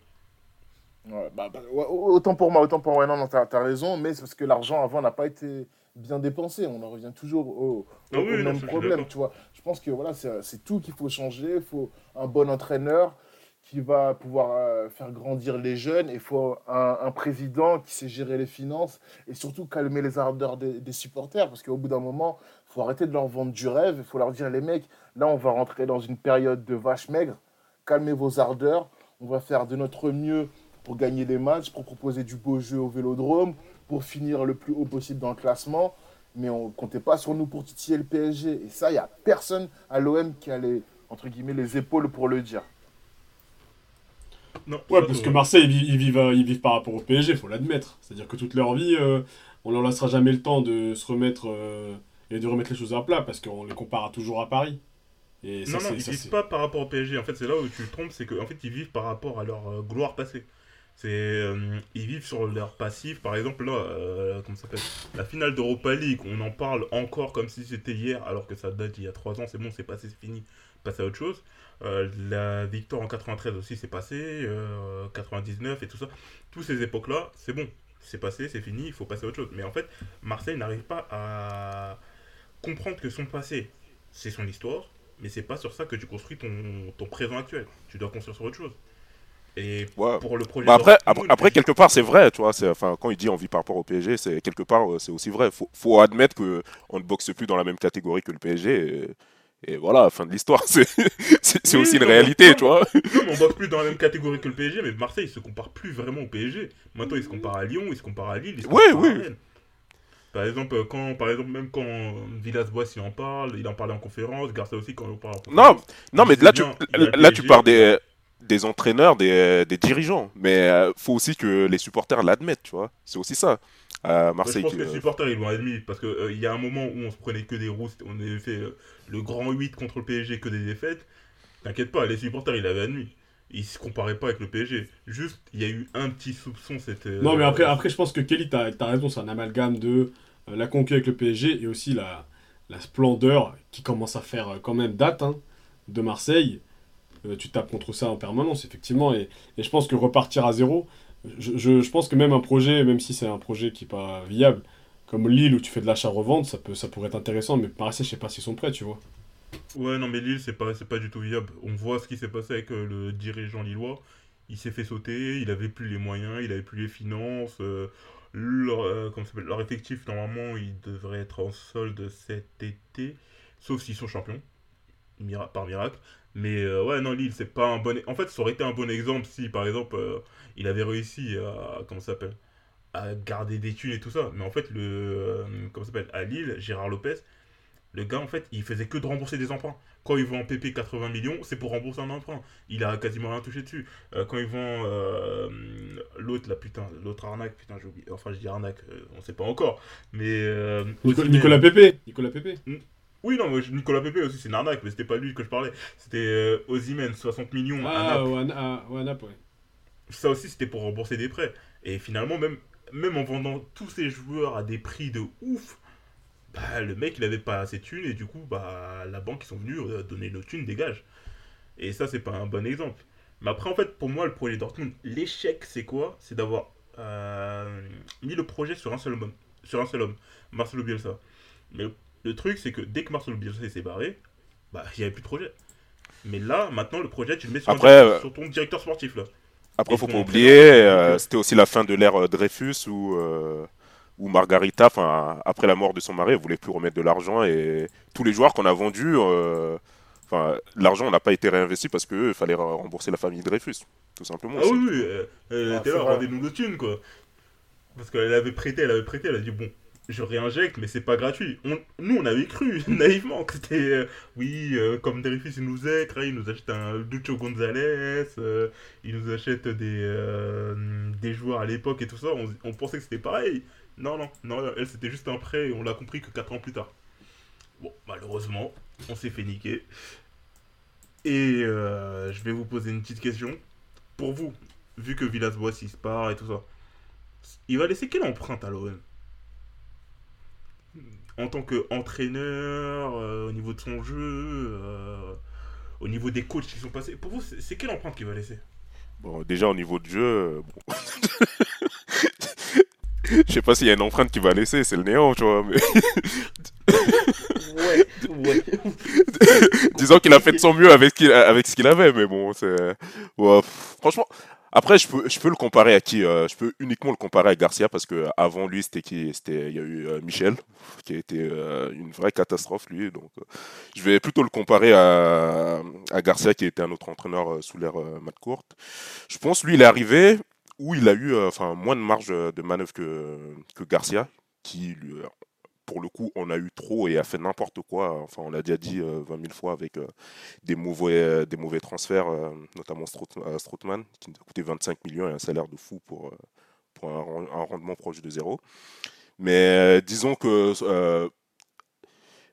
Ouais, bah, bah, autant pour moi, autant pour moi. Non, non, t'as, t'as raison, mais c'est parce que l'argent avant n'a pas été bien dépensé. On en revient toujours au, Ah oui, au même problème, tu vois. Je pense que voilà, c'est, c'est tout qu'il faut changer. Il faut un bon entraîneur qui va pouvoir euh, faire grandir les jeunes. Il faut un, un président qui sait gérer les finances et surtout calmer les ardeurs des, des supporters. Parce qu'au bout d'un moment, il faut arrêter de leur vendre du rêve. Il faut leur dire, les mecs, là, on va rentrer dans une période de vache maigre. Calmez vos ardeurs. On va faire de notre mieux pour gagner des matchs, pour proposer du beau jeu au vélodrome, pour finir le plus haut possible dans le classement. Mais on ne comptait pas sur nous pour titiller le PSG. Et ça, il n'y a personne à l'OM qui a les, entre guillemets, les épaules pour le dire. Non, Ouais, parce c'est que. Marseille, ils vivent, ils vivent, euh, ils vivent par rapport au PSG, faut l'admettre. C'est-à-dire que toute leur vie, euh, on leur laissera jamais le temps de se remettre euh, et de remettre les choses à plat parce qu'on les compare toujours à Paris. Et ça, Non, non, ils ça, vivent pas par rapport au PSG. En fait, c'est là où tu te trompes, c'est qu'en fait, ils vivent par rapport à leur euh, gloire passée. C'est, euh, ils vivent sur leur passif. Par exemple, là, euh, comment ça s'appelle? La finale d'Europa League, on en parle encore comme si c'était hier, alors que ça date d'il y a 3 ans. C'est bon, c'est passé, c'est fini. Passer à autre chose. Euh, la victoire en 93 aussi, c'est passé. euh, 99 et tout ça. Toutes ces époques-là, c'est bon. C'est passé, c'est fini, il faut passer à autre chose. Mais en fait, Marseille n'arrive pas à comprendre que son passé, c'est son histoire mais c'est pas sur ça que tu construis ton, ton présent actuel. Tu dois construire sur autre chose. Et Ouais. pour le projet. Bah après, après, après, quelque part, c'est vrai, tu vois. Enfin, quand il dit on vit par rapport au PSG, c'est quelque part, euh, c'est aussi vrai. Faut, faut admettre que on ne boxe plus dans la même catégorie que le PSG. Et, et voilà, fin de l'histoire. *laughs* C'est, Oui, aussi une réalité, tu vois. Non, mais on boxe plus dans la même catégorie que le PSG, mais Marseille, il se compare plus vraiment au PSG. Maintenant, il se compare à Lyon, il se compare à Lille, il se Ouais, à oui. Rennes. Par exemple, quand, par exemple, même quand Villas-Boas il en parle, il en parlait en conférence, Garcia aussi quand il en parle en Non, conférence. non, mais Il là, tu, il là, tu parles des, des entraîneurs, des, des dirigeants. Mais euh, faut aussi que les supporters l'admettent, tu vois. C'est aussi ça. Moi, je Marseille, pense que les euh, supporters ils l'ont admis parce qu'il il y a un moment où on se prenait que des roustes, on avait fait euh, le grand 8 contre le PSG que des défaites. T'inquiète pas, les supporters ils l'avaient admis. Ils se comparaient pas avec le PSG. Juste, il y a eu un petit soupçon. Cette, euh, Non, mais après, après je pense que Kelly, t'as as raison, c'est un amalgame de euh, la conquête avec le PSG et aussi la, splendeur qui commence à faire euh, quand même date hein, de Marseille. Euh, tu tapes contre ça en permanence, effectivement. Et, je pense que repartir à zéro, je, pense que même un projet, même si c'est un projet qui n'est pas viable, comme Lille où tu fais de l'achat-revente, ça, ça pourrait être intéressant. Mais Marseille, je sais pas s'ils sont prêts, tu vois. Ouais, non, mais Lille, c'est pas, pas du tout viable. On voit ce qui s'est passé avec euh, le dirigeant lillois. Il s'est fait sauter, il avait plus les moyens, il avait plus les finances. euh, leur, euh, comment ça leur effectif, normalement, il devrait être en solde cet été, sauf s'ils sont champions, Mira- par miracle. Mais euh, ouais, non, Lille, c'est pas un bon. En fait, ça aurait été un bon exemple si, par exemple, euh, il avait réussi à. Comment ça s'appelle À garder des thunes et tout ça. Mais en fait, le. euh, comment s'appelle À Lille, Gérard Lopez, le gars, en fait, il faisait que de rembourser des emprunts. Quand il vend en PP 80 millions, c'est pour rembourser un emprunt. Il a quasiment rien touché dessus. Euh, quand il vend euh, l'autre, là, putain, l'autre arnaque, putain, j'ai oublié. Enfin, je dis arnaque, euh, on sait pas encore. Mais. euh, Nico- Osimhen- Nicolas Pépé Nicolas Pépé Oui, non, mais Nicolas Pépé aussi, c'est une arnaque, mais c'était pas lui que je parlais. C'était euh, Osimhen, 60 millions Ah, à Naples, ouais. Ça aussi, c'était pour rembourser des prêts. Et finalement, même, même en vendant tous ces joueurs à des prix de ouf, bah, le mec, il avait pas assez de thunes, et du coup, bah, la banque, ils sont venus euh, donner le thune, dégage. Et ça, c'est pas un bon exemple. Mais après, en fait, pour moi, le projet Dortmund, l'échec, c'est quoi? C'est d'avoir euh, mis le projet sur un seul homme, sur un seul homme Marcelo Bielsa. Mais le truc, c'est que dès que Marcelo Bielsa s'est barré, bah, il n'y avait plus de projet. Mais là, maintenant, le projet, tu le mets sur, Après, euh, sur ton directeur sportif, là. Après, Et faut pas oublier, euh, c'était aussi la fin de l'ère Dreyfus où, euh, où Margarita, enfin, après la mort de son mari, elle voulait plus remettre de l'argent et tous les joueurs qu'on a vendus, euh, enfin, l'argent n'a pas été réinvesti parce qu'il fallait rembourser la famille Dreyfus, tout simplement. Ah oui, oui, euh, elle Ah, était là, rendez-nous nos thunes, quoi. Parce qu'elle avait prêté, elle avait prêté, elle a dit, bon, je réinjecte, mais c'est pas gratuit. On- nous, on avait cru, *laughs* naïvement, que c'était, euh, oui, euh, comme Dreyfus, il nous aide, là, il nous achète un Ducho Gonzalez, euh, il nous achète des, euh, des joueurs à l'époque et tout ça, on, on pensait que c'était pareil. Non, non, non, elle, c'était juste un prêt, et on l'a compris que 4 ans plus tard. Bon, malheureusement, on s'est fait niquer. Et euh, je vais vous poser une petite question. Pour vous, vu que Villas-Boas il part et tout ça, il va laisser quelle empreinte à l'OM En tant qu'entraîneur, euh, au niveau de son jeu, euh, au niveau des coachs qui sont passés. Pour vous, c'est quelle empreinte qu'il va laisser? Bon, déjà au niveau de jeu. *laughs* je sais pas s'il y a une empreinte qui va laisser, c'est le néant, tu vois. Mais Ouais, ouais. *laughs* disons qu'il a fait de son mieux avec, ce qu'il- avec ce qu'il avait, mais bon, c'est. ouais, franchement, après, je peux, je peux le comparer à qui euh, Je peux uniquement le comparer à Garcia parce que avant lui, c'était qui C'était, il y a eu euh, Michel qui a été euh, une vraie catastrophe lui. Donc, je vais plutôt le comparer à, à Garcia qui était un autre entraîneur sous l'ère Matt Court. Je pense lui, il est arrivé où il a eu, euh, enfin, moins de marge de manœuvre que Garcia, qui euh, pour le coup, on a eu trop et a fait n'importe quoi. Enfin, on l'a déjà dit euh, 20 000 fois avec euh, des, mauvais, euh, des mauvais transferts, euh, notamment euh, Strootman, qui nous a coûté 25 millions et un salaire de fou pour, euh, pour un, ren- un rendement proche de zéro. Mais euh, disons que euh,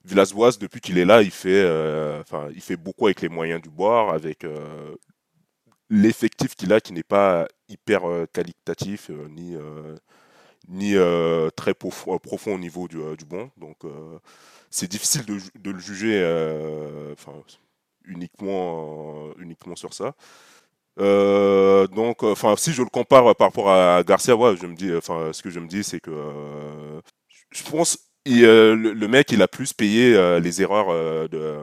Villas-Boas, depuis qu'il est là, il fait, euh, il fait beaucoup avec les moyens du bord, avec euh, l'effectif qu'il a qui n'est pas hyper euh, qualitatif euh, ni euh, ni très profond, au niveau du, du banc. Donc c'est difficile de, de le juger enfin, uniquement, uniquement sur ça. Donc, enfin, si je le compare par rapport à Garcia, ouais, je me dis, enfin, ce que je me dis, c'est que je pense il, le, mec, il a plus payé les erreurs de,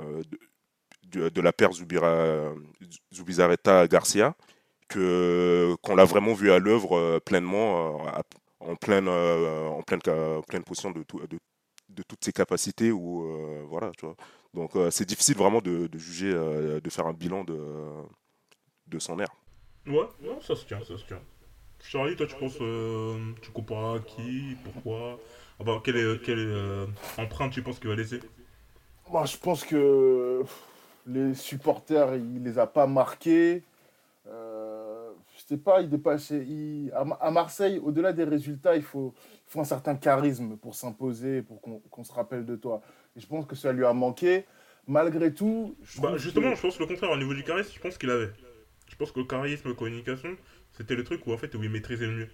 de- de la paire Zubira, Zubizarreta Garcia que qu'on l'a vraiment vu à l'œuvre euh, pleinement euh, en pleine euh, en pleine pleine possession de, tout- de, de toutes ses capacités ou euh, voilà tu vois. Donc euh, c'est difficile vraiment de, de juger euh, de faire un bilan de de son air. Ouais, ouais, ça se tient, ça se tient. Charlie, toi, tu penses, euh, tu compares à qui, pourquoi? Enfin, quelle, est, quelle euh, empreinte tu penses qu'il va laisser? Moi, je pense que les supporters, il les a pas marqués. Euh, je sais pas, il dépassait. il- à, Ma- à Marseille, au-delà des résultats, il faut, il faut un certain charisme pour s'imposer, pour qu'on se rappelle de toi. Et je pense que ça lui a manqué. Malgré tout, je Bah, justement, que- je pense le contraire, au niveau du charisme, je pense qu'il avait. Je pense que le charisme, communication, c'était le truc où, en fait, où il maîtrisait le mieux.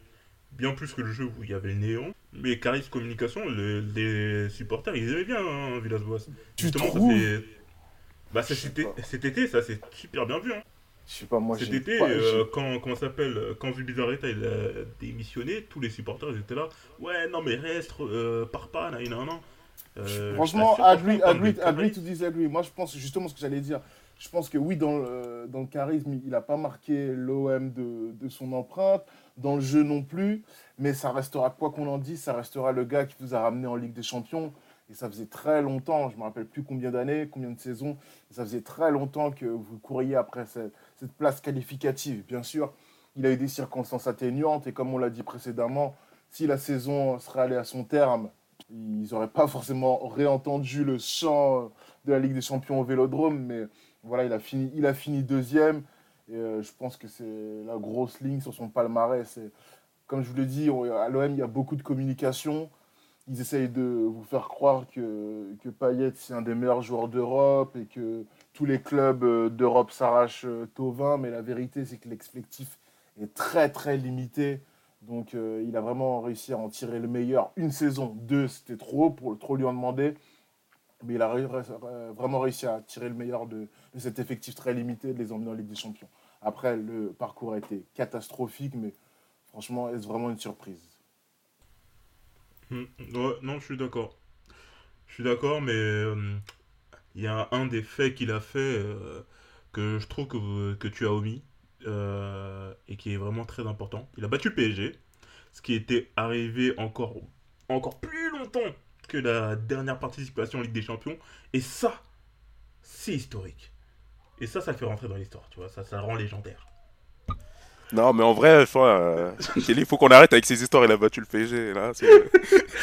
Bien plus que le jeu où il y avait le néant. Mais charisme, communication, le- les supporters, ils aimaient bien hein, Villas-Boas. Tu Justement, ça s'est- Bah, ça, c'était- pas. cet été, ça s'est super bien vu. Hein. je sais pas, moi Cet été, pas- euh, quand, comment s'appelle, euh, quand Zubizarreta il a démissionné, tous les supporters ils étaient là. Ouais, non, mais reste, euh, pars pas, nan. Euh, Franchement, je t'assure, agree, franchement, agree, agree charisme, to disagree. Moi, je pense justement ce que j'allais dire. Je pense que oui, dans le, dans le charisme, il n'a pas marqué l'OM de, de son empreinte. Dans le jeu non plus. Mais ça restera, quoi qu'on en dise, ça restera le gars qui vous a ramené en Ligue des Champions. Et ça faisait très longtemps, je ne me rappelle plus combien d'années, combien de saisons. Ça faisait très longtemps que vous courriez après cette, place qualificative. Bien sûr, il a eu des circonstances atténuantes. Et comme on l'a dit précédemment, si la saison serait allée à son terme, ils n'auraient pas forcément réentendu le chant de la Ligue des Champions au Vélodrome, mais voilà, il a fini, il a fini deuxième. Et euh, je pense que c'est la grosse ligne sur son palmarès. Comme je vous l'ai dit, à l'OM, il y a beaucoup de communication. Ils essayent de vous faire croire que, que Payet, c'est un des meilleurs joueurs d'Europe et que tous les clubs euh, d'Europe s'arrachent euh, au vin, mais la vérité, c'est que l'expectif est très, très limité. Donc, euh, il a vraiment réussi à en tirer le meilleur. Une saison, deux, c'était trop, pour trop lui en demander. Mais il a vraiment réussi à tirer le meilleur de, de cet effectif très limité de les emmener en Ligue des Champions. Après, le parcours a été catastrophique, mais franchement, est-ce vraiment une surprise? Hmm, ouais, non, je suis d'accord. Je suis d'accord, mais euh, il y a un des faits qu'il a fait euh, que je trouve que, tu as omis euh, et qui est vraiment très important. Il a battu le PSG, ce qui était arrivé encore, encore plus longtemps que la dernière participation en Ligue des Champions. Et ça, c'est historique. Et ça, ça le fait rentrer dans l'histoire, tu vois. Ça, ça rend légendaire. Non mais en vrai crois euh, il faut qu'on arrête avec ces histoires il a battu le PSG là c'est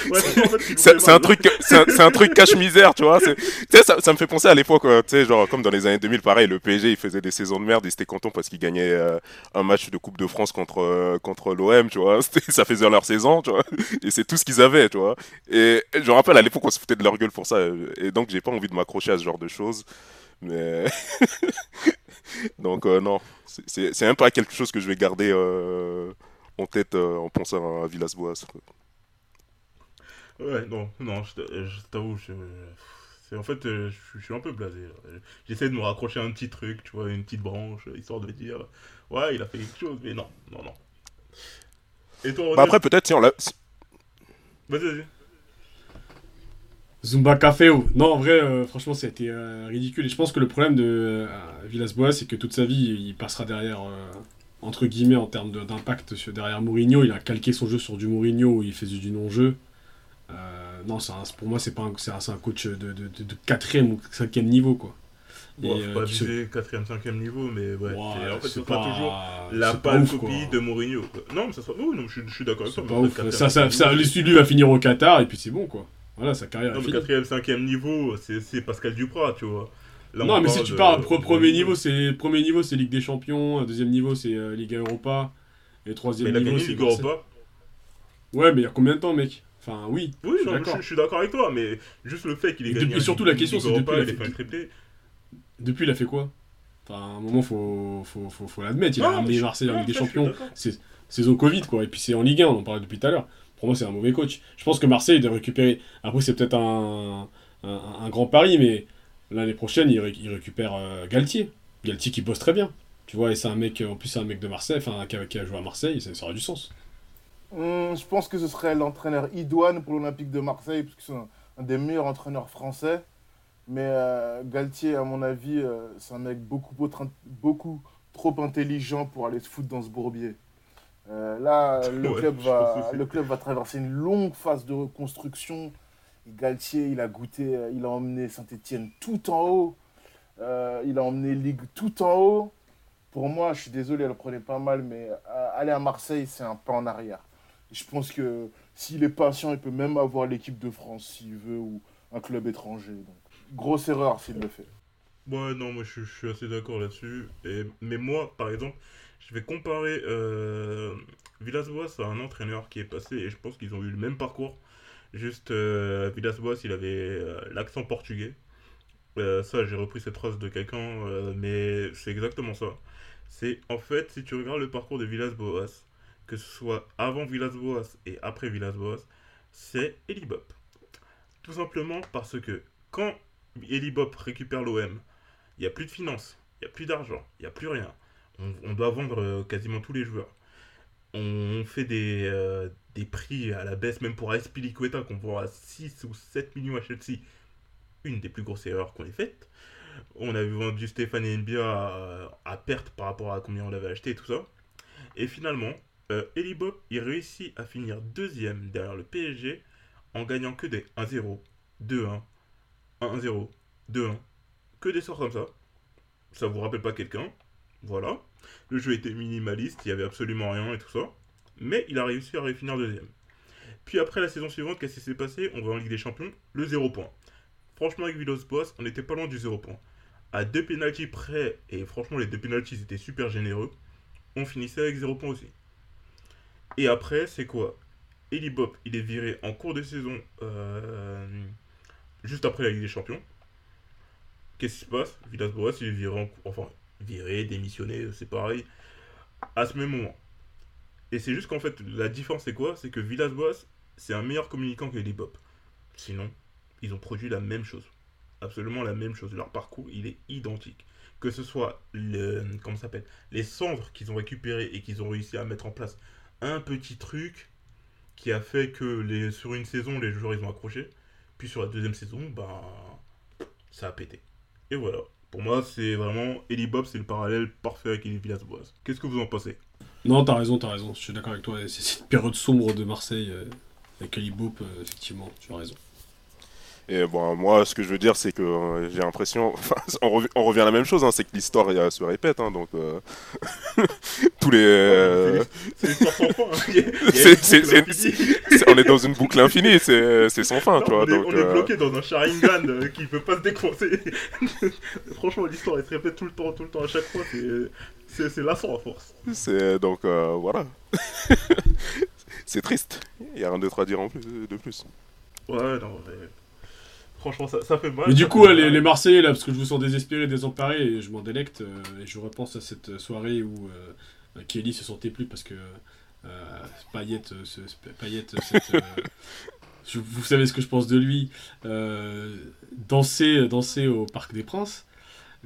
Ouais, en fait, il un truc c'est un, truc cache misère tu vois c'est- tu sais ça, ça me fait penser à l'époque euh, tu sais genre comme dans les années 2000 pareil le PSG il faisait des saisons de merde ils étaient contents parce qu'ils gagnaient euh, un match de Coupe de France contre euh, contre l'OM tu vois *laughs* ça faisait leur saison tu vois et c'est tout ce qu'ils avaient tu vois et je me rappelle à l'époque on se foutait de leur gueule pour ça et donc j'ai pas envie de m'accrocher à ce genre de choses mais *laughs* *laughs* donc euh, non c'est- même pas quelque chose que je vais garder euh, en tête euh, en pensant à Villas-Boas. Ouais, non, non, je t'a- je t'avoue, en fait, je, je suis un peu blasé. J'essaie de me raccrocher à un petit truc, tu vois, une petite branche, histoire de dire, ouais, il a fait quelque chose, mais non, non, non. Et toi, Bah après, peut-être, si on l'a. Vas-y, vas-y. Zumba Caféo. Non, en vrai, euh, franchement, ça a été euh, ridicule. Et je pense que le problème de euh, Villas-Boas, c'est que toute sa vie, il passera derrière, euh, entre guillemets, en termes d'impact derrière Mourinho. Il a calqué son jeu sur du Mourinho où il faisait du non-jeu. Euh, non, un- pour moi, c'est pas un, un, coach de, de, de, de quatrième ou cinquième niveau, quoi. Bon, Et, faut euh, pas qui se- viser 4ème, 5ème niveau, mais ouais, Ouais, c'est- en fait, c'est ce sera pas- toujours la pas pâle quoi. copie de Mourinho. quoi. Non, mais ça sera. Oui, non, je, suis- je suis d'accord avec toi. pas Ça, ça, ça, lui va finir au Qatar et puis c'est bon, quoi. Voilà, sa carrière Non, finie. 4ème, 5ème niveau, c'est Pascal Duprat, tu vois. Là, non, on mais si tu de- parles, pro- premier niveau, c'est premier niveau, c'est Ligue des Champions, deuxième niveau, c'est euh, Ligue Europa, et troisième Mais niveau, c'est Ligue. Europa. Ouais, mais il y a combien de temps, mec? Enfin, oui. Oui, je suis d'accord. je, je suis d'accord avec toi, mais juste le fait qu'il ait Et gagné. depuis- un surtout, la question, c'est depuis il a fait triplé. Depuis, il a fait quoi? Enfin, à un moment, faut, faut, faut, faut l'admettre. Il a ramené Marseille en Ligue des Champions. C'est saison Covid, quoi. Et puis, c'est en Ligue 1, on en parlait depuis tout à l'heure. Pour moi, c'est un mauvais coach. Je pense que Marseille doit récupérer. Après, c'est peut-être un, un, grand pari, mais l'année prochaine, il, ré- il récupère euh, Galtier. Galtier qui bosse très bien. Tu vois, et c'est un mec, en plus, c'est un mec de Marseille, enfin, qui qui a joué à Marseille, ça, ça aura du sens. Hum, je pense que ce serait l'entraîneur Idouane pour l'Olympique de Marseille, parce que c'est un, des meilleurs entraîneurs français. Mais euh, Galtier, à mon avis, euh, c'est un mec beaucoup trop intelligent pour aller se foutre dans ce bourbier. Euh, là, le, Ouais, club va, le club va traverser une longue phase de reconstruction. Galtier, il a goûté, euh, il a emmené Saint-Etienne tout en haut. Euh, il a emmené Ligue tout en haut. Pour moi, je suis désolé, elle le prenait pas mal, mais aller à Marseille, c'est un pas en arrière. Je pense que s'il est patient, il peut même avoir l'équipe de France s'il veut ou un club étranger. Donc, grosse erreur s'il le fait. Ouais, non, moi je, je suis assez d'accord là-dessus. Et- Mais moi, par exemple, je vais comparer euh, Villas-Boas à un entraîneur qui est passé, et je pense qu'ils ont eu le même parcours. Juste, euh, Villas-Boas, il avait euh, l'accent portugais. Euh, ça, j'ai repris cette phrase de quelqu'un, euh, mais c'est exactement ça. C'est en fait, si tu regardes le parcours de Villas-Boas, que ce soit avant Villas-Boas et après Villas-Boas, c'est Elibop. Tout simplement parce que quand Elibop récupère l'OM, il n'y a plus de finances, il n'y a plus d'argent, il n'y a plus rien. On, doit vendre euh, quasiment tous les joueurs. On fait des, euh, des prix à la baisse, même pour Aspilicueta, qu'on vend à 6 ou 7 millions à Chelsea. Une des plus grosses erreurs qu'on ait faites. On avait vendu Stéphane Mbia à, à perte par rapport à combien on l'avait acheté et tout ça. Et finalement, euh, Elibop, il réussit à finir deuxième derrière le PSG en gagnant que des 1-0, 2-1, 1-0, 2-1. Que des sorts comme ça. Ça vous rappelle pas quelqu'un. Voilà. Le jeu était minimaliste, il y avait absolument rien et tout ça. Mais il a réussi à finir deuxième. Puis après la saison suivante, qu'est-ce qui s'est passé? On va en Ligue des Champions, le 0 point. Franchement, avec Villos Boas, on n'était pas loin du 0 point. À deux pénalties près, et franchement, les deux pénalties étaient super généreux, on finissait avec 0 point aussi. Et après, c'est quoi? Elibop, il est viré en cours de saison, euh, juste après la Ligue des Champions. Qu'est-ce qui se passe? Villas-Boas, il est viré, en enfin, viré, démissionné, c'est pareil, à ce même moment. Et c'est juste qu'en fait, la différence c'est quoi? C'est que Villas-Boas, c'est un meilleur communicant que Elibop. Sinon, ils ont produit la même chose. Absolument la même chose. Leur parcours, il est identique. Que ce soit le, comment s'appelle, les cendres qu'ils ont récupérées et qu'ils ont réussi à mettre en place un petit truc qui a fait que les, sur une saison, les joueurs ils ont accroché. Puis sur la deuxième saison, ben, ça a pété. Et voilà. Pour moi, c'est vraiment Eli Bob, c'est le parallèle parfait avec Eli Villas-Boas. Qu'est-ce que vous en pensez? Non, t'as raison, t'as raison. Je suis d'accord avec toi. C'est cette période sombre de Marseille euh, avec Ali Boop, euh, effectivement, tu as raison. Et bon, moi, ce que je veux dire, c'est que euh, j'ai l'impression. *laughs* Enfin, on, rev- on revient à la même chose, hein, c'est que l'histoire euh, se répète. hein, donc, euh, *laughs* tous les. C'est on est dans une boucle infinie, c'est sans fin, Non, tu vois. on, est, donc, on est bloqué dans un Sharingan qui peut pas se décoincer. *laughs* Franchement, l'histoire elle se répète tout le temps, tout le temps, à chaque fois. c'est- lassant à force. c'est donc voilà. c'est triste. Il y a rien d'autre à dire en plus, de plus. Ouais, non, mais... Franchement, ça, ça fait mal. Mais du coup, ouais, les, Marseillais, là, parce que je vous sens désespéré, désemparé, et je m'en délecte, euh, et je repense à cette soirée où euh, Kelly se sentait plus parce que Euh, Payet, euh, ce- ce- Payet, cette, *laughs* je- vous savez ce que je pense de lui. Euh, danser, danser au Parc des Princes.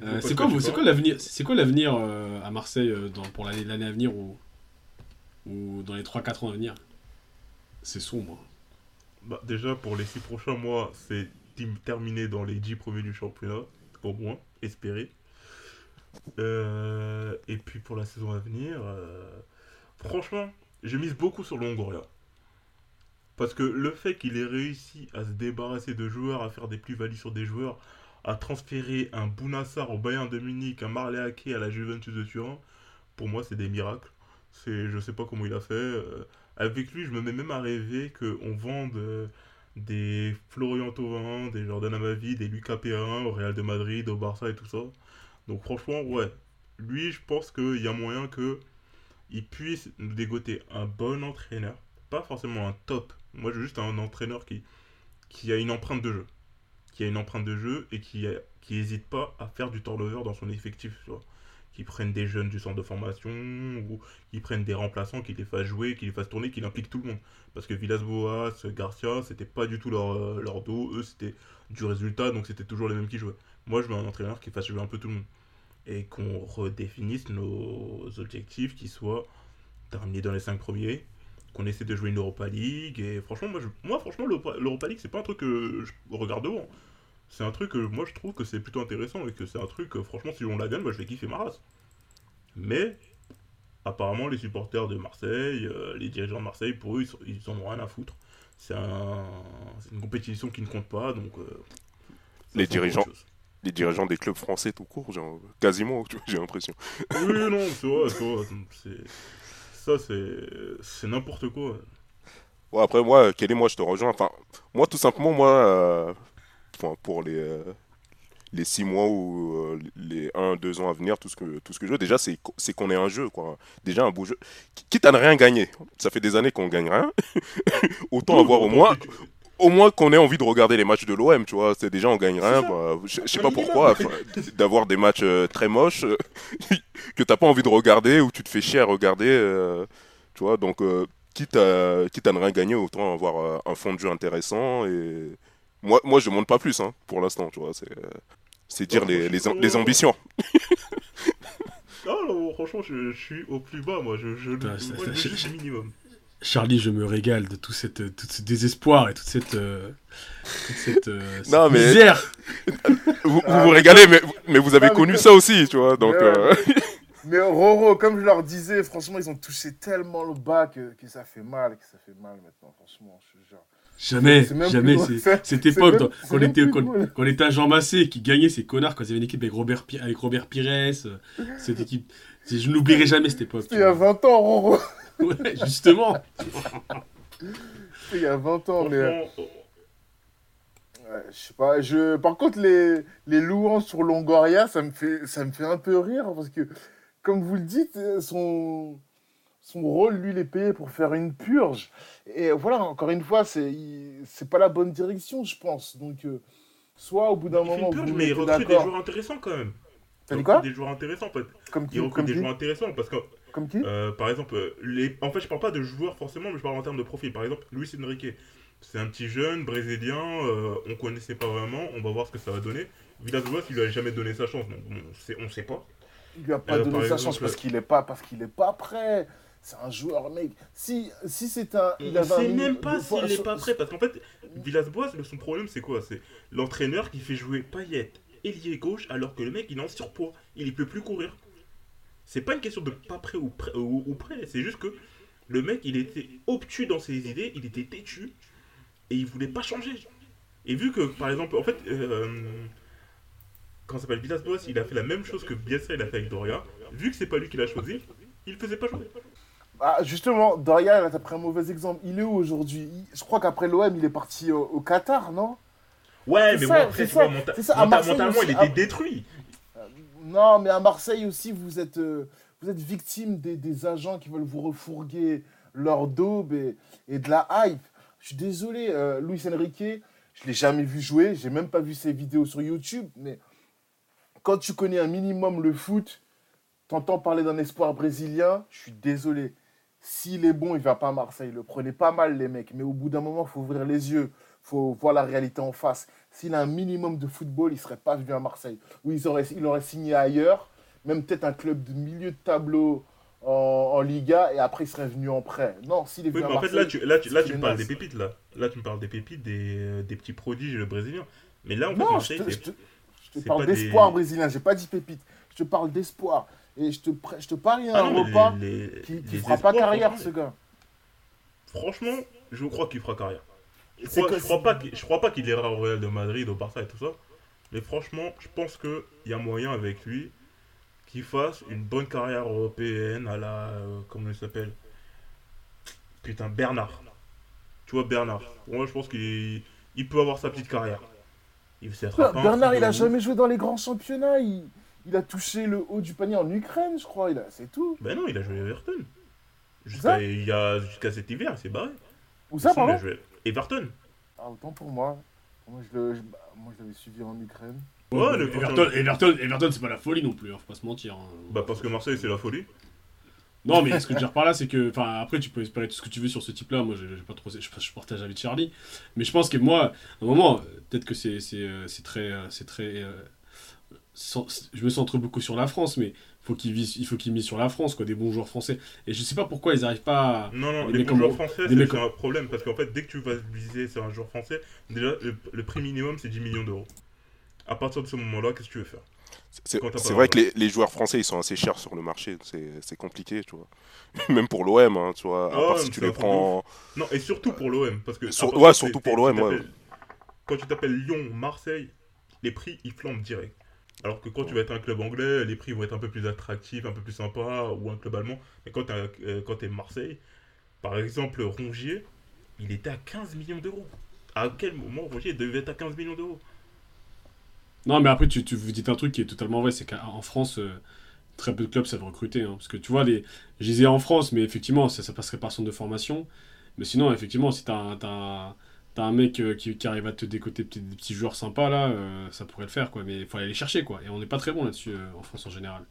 Euh, c'est quoi, quoi l'avenir C'est quoi l'avenir euh, à Marseille euh, dans- pour l'année l'année à venir ou, ou dans les 3-4 ans à venir? C'est sombre. Bah, déjà, pour les six prochains mois, c'est terminé dans les 10 premiers du championnat, au moins, espérer. Euh, et puis pour la saison à venir, euh, franchement, je mise beaucoup sur Longoria. Parce que le fait qu'il ait réussi à se débarrasser de joueurs, à faire des plus-values sur des joueurs, à transférer un Bounassar au Bayern de Munich, un Marley Ake à la Juventus de Turin, pour moi, c'est des miracles. C'est, je sais pas comment il a fait. euh, avec lui, je me mets même à rêver qu'on vende des Florian Thauvin, des Jordan Amavi, des Lucas Perrin au Real de Madrid, au Barça et tout ça. Donc franchement, ouais. Lui, je pense qu'il y a moyen que il puisse nous dégoter un bon entraîneur. Pas forcément un top. Moi, je veux juste un entraîneur qui, qui a une empreinte de jeu. Qui a une empreinte de jeu et qui n'hésite pas à faire du turnover dans son effectif. Qui prennent des jeunes du centre de formation ou qui prennent des remplaçants, qui les fassent jouer, qui les fassent tourner, qui impliquent tout le monde. Parce que Villas-Boas, Garcia, c'était pas du tout leur, euh, leur dos. Eux, c'était du résultat, donc c'était toujours les mêmes qui jouaient. Moi, je veux un entraîneur qui fasse jouer un peu tout le monde. Et qu'on redéfinisse nos objectifs, qui soient terminés dans les 5 premiers, qu'on essaie de jouer une Europa League. Et franchement, moi, je- moi franchement, l'Europa League, c'est pas un truc que je regarde de haut. hein. C'est un truc que moi, je trouve que c'est plutôt intéressant et que c'est un truc, que, franchement, si on la gagne, moi, je vais kiffer ma race. Mais apparemment, les supporters de Marseille, euh, les dirigeants de Marseille, pour eux, ils, sont- ils en ont rien à foutre. C'est un, une compétition qui ne compte pas, donc. euh, Les dirigeants. Les dirigeants des clubs français tout court, genre, quasiment, j'ai l'impression. Oui, non, *laughs* c'est vrai, c'est vrai. Ça, c'est c'est n'importe quoi. Bon, après, moi, Kelly, moi, je te rejoins. Enfin, moi, tout simplement, moi, euh, enfin, pour les, euh, les six mois ou euh, les 1-2 ans à venir, tout ce que, tout ce que je veux, déjà, c'est qu- c'est qu'on ait un jeu, quoi. Déjà, un beau jeu. Qui- Quitte à ne rien gagner. Ça fait des années qu'on gagne rien. *laughs* Autant avoir au moins, au moins qu'on ait envie de regarder les matchs de l'OM, tu vois. C'est déjà, on gagne rien. bah, je sais Un pas pourquoi, *laughs* d'avoir des matchs euh, très moches euh, *laughs* que t'as pas envie de regarder ou tu te fais chier à regarder, tu vois. Donc, quitte à, quitte à ne rien gagner, autant avoir un fond de jeu intéressant. Et moi, moi je monte pas plus hein, pour l'instant, tu vois. C'est, euh, c'est dire les, les, les ambitions. *laughs* Non, non, franchement, je, je suis au plus bas, moi. Je, je, Putain, moi, ça- je ça- minimum. Charlie, je me régale de tout, cette, tout ce désespoir et toute cette, euh, toute cette, euh, *laughs* cette Non, mais- misère. *laughs* Vous vous, Ah, vous régalez, mais, mais vous avez Ah, connu ça aussi, tu vois. Donc, Mais euh, Mais Roro, comme je leur disais, franchement, ils ont touché tellement le bas que, que ça fait mal, que ça fait mal maintenant, franchement, je te jure. Jamais, jamais. Cette époque, même- quand, on était, quand, on était à Jean Massé, qui gagnait ces connards, quand il y avait une équipe avec Robert, Pi- avec Robert Pires, euh, *laughs* cette équipe. Je n'oublierai jamais cette époque. Il y a 20 ans, Roro. *laughs* Ouais, justement. Il y a 20 ans, mais... euh, Ouais, je sais pas, je... Par contre, les, les louanges sur Longoria, ça me, fait... ça me fait un peu rire, parce que, comme vous le dites, euh, son, son rôle, lui, il est payé pour faire une purge. Et voilà, encore une fois, c'est c'est pas la bonne direction, je pense. Donc, euh, soit au bout d'un il fait moment, une purge, vous mais il recrute des joueurs intéressants quand même. Il quoi recrute Des joueurs intéressants, en fait. comme qui, Il recrute des qui, joueurs intéressants parce que, comme qui euh, par exemple, les... en fait, je parle pas de joueurs forcément, mais je parle en termes de profil. Par exemple, Luis Enrique, c'est un petit jeune brésilien, euh, on connaissait pas vraiment, on va voir ce que ça va donner. Villas-Boas, il lui a jamais donné sa chance, donc on sait pas. Il lui a pas Euh, donné sa exemple, chance parce qu'il est pas, parce qu'il est pas prêt. C'est un joueur, mec. Si, si c'est un. Il sait même pas s'il est sur- pas prêt, parce qu'en fait, Villas-Boas, son problème, c'est quoi? C'est l'entraîneur qui fait jouer Payet, ailier gauche, alors que le mec, il est en surpoids, il ne peut plus courir. C'est pas une question de pas prêt ou, prêt, ou, ou prêt, c'est juste que le mec, il était obtus dans ses idées, il était têtu, et il voulait pas changer. Et vu que, par exemple, en fait, euh, quand ça s'appelle Villas-Boas, il a fait la même chose que Bielsa, il a fait avec Doria, vu que c'est pas lui qui l'a choisi, il faisait pas jouer. Ah, justement, Doria, t'as pris un mauvais exemple. Il est où aujourd'hui? Je crois qu'après l'OM, il est parti au, au Qatar, non? Ouais, mais ça, bon, après, ça, mentalement, aussi, il à- était détruit. Non, mais à Marseille aussi, vous êtes, euh, vous êtes victime des, des agents qui veulent vous refourguer leur daube et, et de la hype. Je suis désolé, euh, Luis Enrique, je l'ai jamais vu jouer, j'ai même pas vu ses vidéos sur YouTube, mais quand tu connais un minimum le foot, t'entends parler d'un espoir brésilien, je suis désolé. S'il est bon, il va pas à Marseille. Le prenez pas mal, les mecs. Mais au bout d'un moment, il faut ouvrir les yeux. Il faut voir la réalité en face. S'il a un minimum de football, il serait pas venu à Marseille. Oui, il aurait, il aurait signé ailleurs, même peut-être un club de milieu de tableau en, en Liga, et après il serait venu en prêt. Non, s'il est Oui, venu mais à en fait, là, tu, là, tu, là, tu me parles des pépites, là. Là, tu me parles des pépites, des, euh, des petits prodiges brésiliens. Mais là, Non, je Marseille, te, je te- je te c'est parle pas des- d'espoir brésilien. J'ai pas dit pépite. Je te parle d'espoir. Et je te, je te parie Ah un non, repas les- les- qui, qui les fera pas carrière, ce gars. Franchement, je crois qu'il fera carrière. Je crois, je crois pas qu'il- je crois pas qu'il ira au Real de Madrid, au Barça et tout ça. Mais franchement, je pense qu'il y a moyen avec lui qu'il fasse une bonne carrière européenne à la. euh, comment il s'appelle? Putain, Bernard. Tu vois, Bernard. Moi, je pense qu'il il peut avoir sa petite carrière. Il Bernard, il a jamais joué dans les grands championnats. Il, il a touché le haut du panier en Ukraine, je crois. Il a- C'est tout. Ben non, il a joué à Everton. Jusqu'à il y a- jusqu'à cet hiver, il s'est barré. Où ça, Si, il a pardon joué Everton. ah, Autant pour moi. Moi, je le- je- bah, moi, je l'avais suivi en Ukraine. Ouais, le- Everton, Everton, Everton, c'est pas la folie non plus, hein, faut pas se mentir. hein. Bah parce que Marseille, c'est la folie. Non, mais *laughs* ce que je veux dire par là, c'est que. Enfin, après, tu peux espérer tout ce que tu veux sur ce type-là. Moi, j'ai j'ai pas trop. Je, je partage avec Charlie. Mais je pense que moi, à un moment, euh, peut-être que c'est c'est, c'est très. euh, C'est très euh, sans- je me centre beaucoup sur la France, mais faut qu'ils visent- il faut qu'ils misent sur la France, quoi, des bons joueurs français. Et je sais pas pourquoi ils arrivent pas à. Non, non, les bons joueurs comme- français, c'est c'est un problème. Parce qu'en fait, dès que tu vas viser sur un joueur français, déjà, le, le prix minimum, c'est 10 millions d'euros. À partir de ce moment-là, qu'est-ce que tu veux faire? C'est vrai que les, les joueurs français, ils sont assez chers sur le marché. C'est c'est compliqué, tu vois. *laughs* Même pour l'OM, hein, tu vois. À Ah, part si tu les prends. Non, et surtout pour l'OM. Parce que. Sur- ouais, surtout c'est- pour l'OM, ouais. Quand tu t'appelles Lyon, Marseille, les prix, ils flambent direct. Alors que quand tu vas être un club anglais, les prix vont être un peu plus attractifs, un peu plus sympas, ou un club allemand. Mais quand tu es Marseille, par exemple, Rongier, il était à 15 millions d'euros. À quel moment Rongier devait être à 15 millions d'euros? Non, mais après, tu, tu vous dites un truc qui est totalement vrai, c'est qu'en France, euh, très peu de clubs savent recruter. hein, parce que tu vois, les... je disais en France, mais effectivement, ça, ça passerait par centre de formation. Mais sinon, effectivement, si un, t'as un, t'as un mec euh, qui, qui arrive à te décoter des des petits joueurs sympas, là, euh, ça pourrait le faire, quoi. Mais il faut aller les chercher, quoi. Et on n'est pas très bon là-dessus euh, en France en général.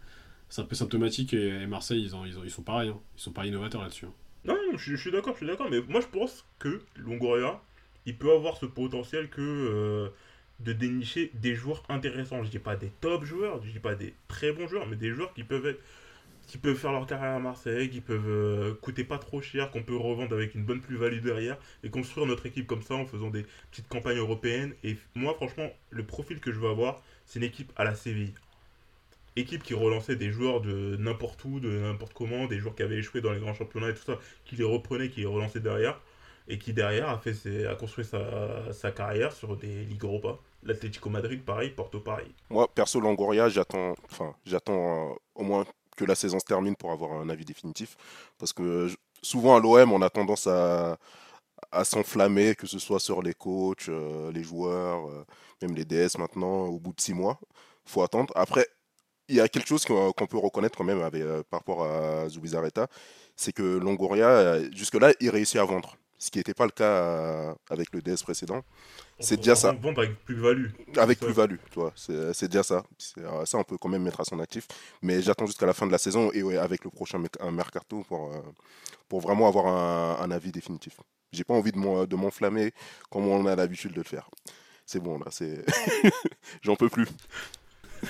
C'est un peu symptomatique et, Marseille, ils, ont, ils, ont- ils sont pareils. hein. Ils sont pas innovateurs là-dessus. hein. Non, non, je, je suis d'accord, je suis d'accord, mais moi je pense que Longoria, il peut avoir ce potentiel que de dénicher des joueurs intéressants. Je dis pas des top joueurs, je dis pas des très bons joueurs, mais des joueurs qui peuvent être, qui peuvent faire leur carrière à Marseille, qui peuvent euh, coûter pas trop cher, qu'on peut revendre avec une bonne plus-value derrière et construire notre équipe comme ça en faisant des petites campagnes européennes. Et moi, franchement, le profil que je veux avoir, c'est une équipe à la Séville. Équipe qui relançait des joueurs de n'importe où, de n'importe comment, des joueurs qui avaient échoué dans les grands championnats et tout ça, qui les reprenait, qui les relançait derrière, et qui derrière a, fait a construit sa, sa carrière sur des ligues Europa. L'Atlético Madrid, pareil, Porto, pareil. Moi, perso, Longoria, j'attends, enfin, j'attends euh, au moins que la saison se termine pour avoir un avis définitif, parce que je- souvent à l'OM, on a tendance à à s'enflammer, que ce soit sur les coachs, euh, les joueurs, euh, même les DS maintenant, au bout de six mois. faut attendre. Après, il y a quelque chose qu'on peut reconnaître quand même euh, par rapport à Zubizarreta, c'est que Longoria, euh, jusque-là, il réussit à vendre. Ce qui n'était pas le cas euh, avec le DS précédent. C'est déjà ça. Vendre avec plus-value. Avec plus-value, tu vois. C'est c'est déjà ça. Euh, ça, on peut quand même mettre à son actif. Mais j'attends jusqu'à la fin de la saison et ouais, avec le prochain mercato pour, euh, pour vraiment avoir un, un avis définitif. J'ai pas envie de m'en- de m'enflammer comme on a l'habitude de le faire. C'est bon, là, c'est. *laughs* J'en peux plus.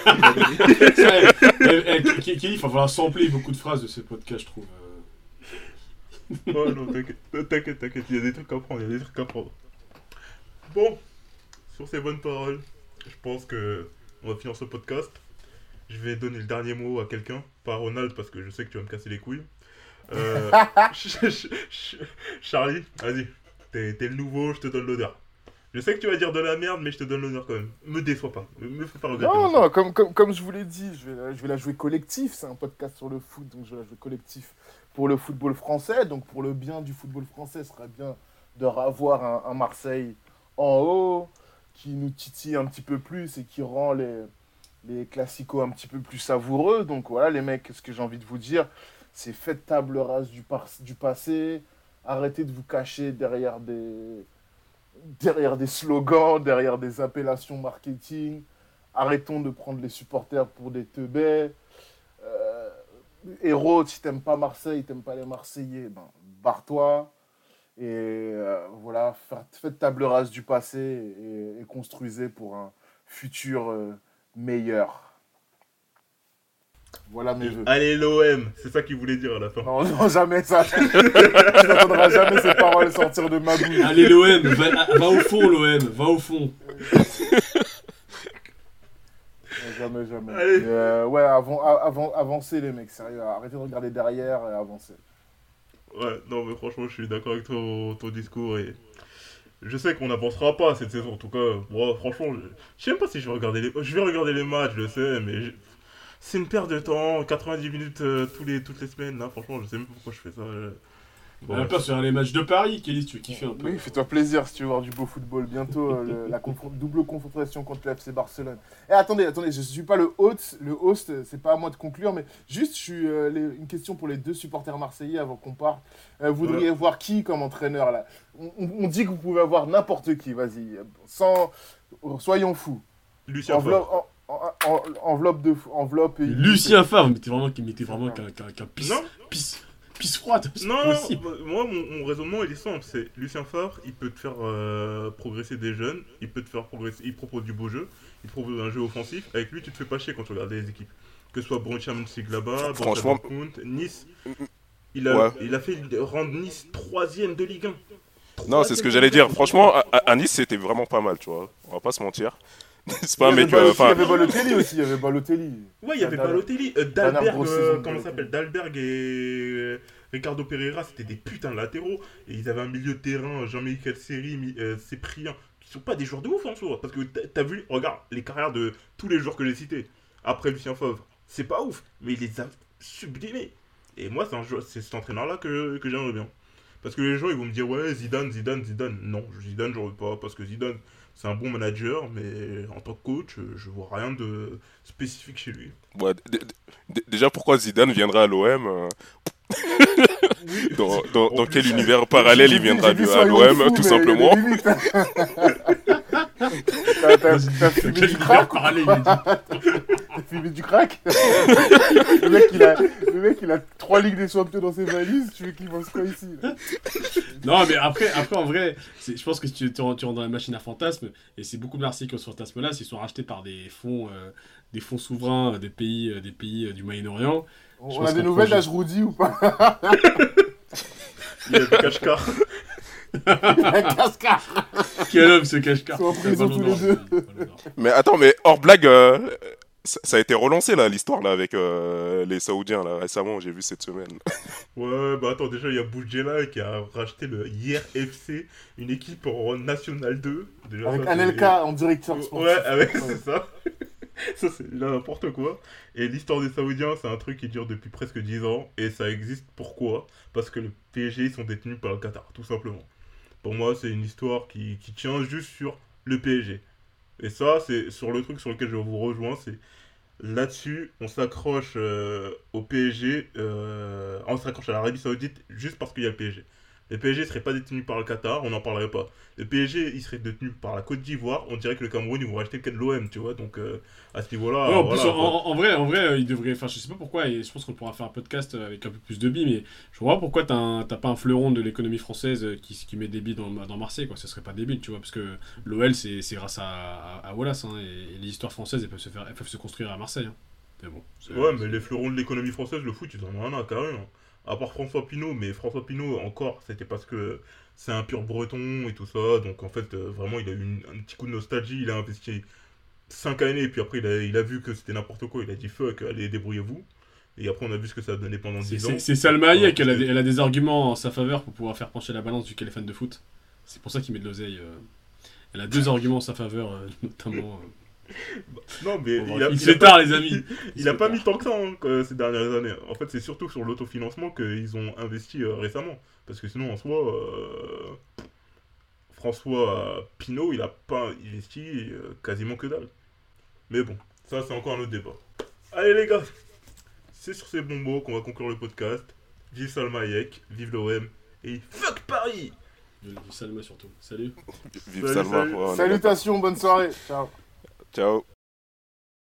Eh, Kelly, il va falloir sampler beaucoup de phrases de ce podcast, je trouve. euh. Ouais, non, t'inquiète, t'inquiète, t'inquiète, il y a des trucs à prendre, il y a des trucs à prendre. Bon, sur ces bonnes paroles, je pense que on va finir ce podcast. Je vais donner le dernier mot à quelqu'un, pas à Ronald parce que je sais que tu vas me casser les couilles. Euh, ch- ch- ch- Charlie, vas-y, t'es t'es le nouveau, je te donne l'honneur. Je sais que tu vas dire de la merde, mais je te donne l'honneur quand même. Me déçois pas, me, fais pas regretter. Non, non, comme, comme, comme je vous l'ai dit, je vais, la- je vais la jouer collectif. C'est un podcast sur le foot, donc je vais la jouer collectif pour le football français. Donc pour le bien du football français, ce serait bien de revoir un, un Marseille en haut qui nous titille un petit peu plus et qui rend les, les classicos un petit peu plus savoureux. Donc voilà, les mecs, ce que j'ai envie de vous dire, c'est faites table rase du, par- du passé. Arrêtez de vous cacher derrière des, derrière des slogans, derrière des appellations marketing. Arrêtons de prendre les supporters pour des teubés. Euh, héros, si t'aimes pas Marseille, t'aimes pas les Marseillais, ben, barre-toi. Et euh, voilà, fa- faites table rase du passé et, et construisez pour un futur euh, meilleur. Voilà mes vœux. Allez, l'OM, c'est ça qu'il voulait dire à la fin. Non, non, jamais ça. *laughs* tu n'entendras jamais ces paroles sortir de ma bouche. Allez, l'OM, va, va au fond, l'OM, va au fond. Jamais, jamais. Allez. Euh, ouais, avant, avant, avancez les mecs, sérieux. Arrêtez de regarder derrière et avancez. Ouais, non, mais franchement, je suis d'accord avec ton, ton discours et je sais qu'on n'avancera pas cette saison. En tout cas, moi, franchement, je, sais même pas si je vais regarder les, je vais regarder les matchs, je le sais, mais je- c'est une perte de temps. 90 minutes euh, tous les, toutes les semaines, là, franchement, je sais même pas pourquoi je fais ça. Bon, pas sur les matchs de Paris, Kelly, tu veux kiffer un peu. Oui, fais-toi plaisir si tu veux voir du beau football. Bientôt, euh, le- la confron- double confrontation contre le FC Barcelone. Et attendez, attendez, je suis pas le host, le host, c'est pas à moi de conclure, mais juste, je suis euh, les- une question pour les deux supporters marseillais avant qu'on parte. Euh, vous voudriez voir qui comme entraîneur là? On, dit que vous pouvez avoir n'importe qui, vas-y, sans, soyons fous. Lucien Enveloppe, Favre. en- en- en- enveloppe de, enveloppe. Et Lucien Favre, mais t'es vraiment, mais t'es vraiment qu'un pisse, Non, pisse, pisse froide. non, non, moi, mon, mon raisonnement, il est simple. C'est Lucien Favre, il peut te faire euh, progresser des jeunes, il peut te faire progresser, il propose du beau jeu, il propose un jeu offensif. Avec lui, tu te fais pas chier quand tu regardes les équipes. Que ce soit Borussia Mönchengladbach, Borussia Franchement- Dortmund, Nice. Il a, Ouais. il a fait rendre Nice troisième de Ligue 1. Non, c'est ce que j'allais dire. Franchement, à, à- à Nice, c'était vraiment pas mal, tu vois. On va pas se mentir. *laughs* c'est pas un il y avait mec. Balotelli- euh, Il y avait Balotelli aussi, il y avait Balotelli. Ouais, il y avait Balotelli, euh, Dalberg, euh, comment ça s'appelle Dalberg et Ricardo Pereira, c'était des putains de latéraux. Et ils avaient un milieu de terrain, Jean-Michel Seri, euh, Cyprien, qui sont pas des joueurs de ouf en soi. Parce que t'as vu, regarde, les carrières de tous les joueurs que j'ai cités, après Lucien Favre, c'est pas ouf, mais il les a sublimés. Et moi, c'est cet entraîneur-là que, que j'aimerais bien. Parce que les gens, ils vont me dire, ouais, Zidane, Zidane, Zidane. Non, Zidane, veux pas, parce que Zidane, c'est un bon manager, mais en tant que coach, je vois rien de spécifique chez lui. déjà, pourquoi Zidane viendra à l'OM euh, Dans, dans- dans quel univers parallèle il viendra vu à l'OM, tout simplement. *laughs* T'as- fumé du univers crack fumé du crack *laughs* le, mec, il a, le mec, il a trois ligues des champions dans ses valises. Tu veux qu'il fasse quoi ici là Non, mais après, après en vrai, je pense que si tu, tu rentres dans la machine à fantasmes, et c'est beaucoup de Marseille qui ont ce fantasme-là, s'ils sont rachetés par des fonds, euh, des fonds souverains des pays, euh, des pays euh, du Moyen-Orient. On pense a des nouvelles d'Ajroudi ou pas Il y a cache-car. Cascar Quel homme ce cache-car Ils. Mais attends, mais hors blague, euh, ça, a été relancé là, l'histoire là avec euh, les Saoudiens là récemment. J'ai vu cette semaine. *laughs* Ouais, bah attends, déjà, il y a Boudjela qui a racheté le hier FC, une équipe en National 2. Déjà, Avec Anelka en directeur sportif. Ouais, avec, c'est ça. *laughs* ça, c'est n'importe quoi. Et l'histoire des Saoudiens, c'est un truc qui dure depuis presque 10 ans. Et ça existe pourquoi? Parce que le PSG, ils sont détenus par le Qatar, tout simplement. Pour moi, c'est une histoire qui, qui tient juste sur le PSG. Et ça, c'est sur le truc sur lequel je vous rejoins, c'est là-dessus, on s'accroche euh, au PSG, euh, on s'accroche à l'Arabie Saoudite juste parce qu'il y a le PSG. Le PSG serait pas détenu par le Qatar, on n'en parlerait pas. Le PSG, il serait détenu par la Côte d'Ivoire, on dirait que le Cameroun, ils vont racheter le l'OM, tu vois. Donc, euh, à ce niveau-là. Ouais, en, voilà, plus, en, vrai, en vrai, euh, il devrait. Enfin, je sais pas pourquoi, et je pense qu'on pourra faire un podcast euh, avec un peu plus de billes, mais je vois pas pourquoi t'as pas un fleuron de l'économie française qui, qui met des billes dans, dans Marseille, quoi. Ça serait pas débile, tu vois, parce que l'OL, c'est grâce à, à, à Wallace, hein, et, et les histoires françaises, elles peuvent se, faire, elles peuvent se construire à Marseille. hein. Mais bon. Ouais, mais les fleurons de l'économie française, le foot, ils en ont un à carrément. À part François Pinault, mais François Pinault, encore, c'était parce que c'est un pur breton et tout ça. Donc, en fait, euh, vraiment, il a eu une- un petit coup de nostalgie. Il a investi 5 années, et puis après, il a, il a vu que c'était n'importe quoi. Il a dit fuck, allez, débrouillez-vous. Et après, on a vu ce que ça a donné pendant C'est 10 ans. c'est- Salma Hayek, elle, a c'est- des, elle a des arguments en sa faveur pour pouvoir faire pencher la balance du qu'elle est fan de foot. C'est pour ça qu'il met de l'oseille. euh. Elle a deux *laughs* arguments en sa faveur, euh, notamment. euh. Non, mais Bon, il a, il il pas- tard, les amis. *laughs* Il a pas mis tant que ça hein, que ces dernières années. En fait, c'est surtout sur l'autofinancement qu'ils ont investi euh, récemment. Parce que sinon, en soi, euh, François Pinault, il a pas investi euh, quasiment que dalle. Mais bon, ça, c'est encore un autre débat. Allez, les gars, c'est sur ces bons mots qu'on va conclure le podcast. Vive Salma Hayek, vive l'OM et fuck Paris Salma surtout. Salut. Vive Salut, Salma. salut. Salutations, bonne soirée. Ciao. D'accord. Ciao.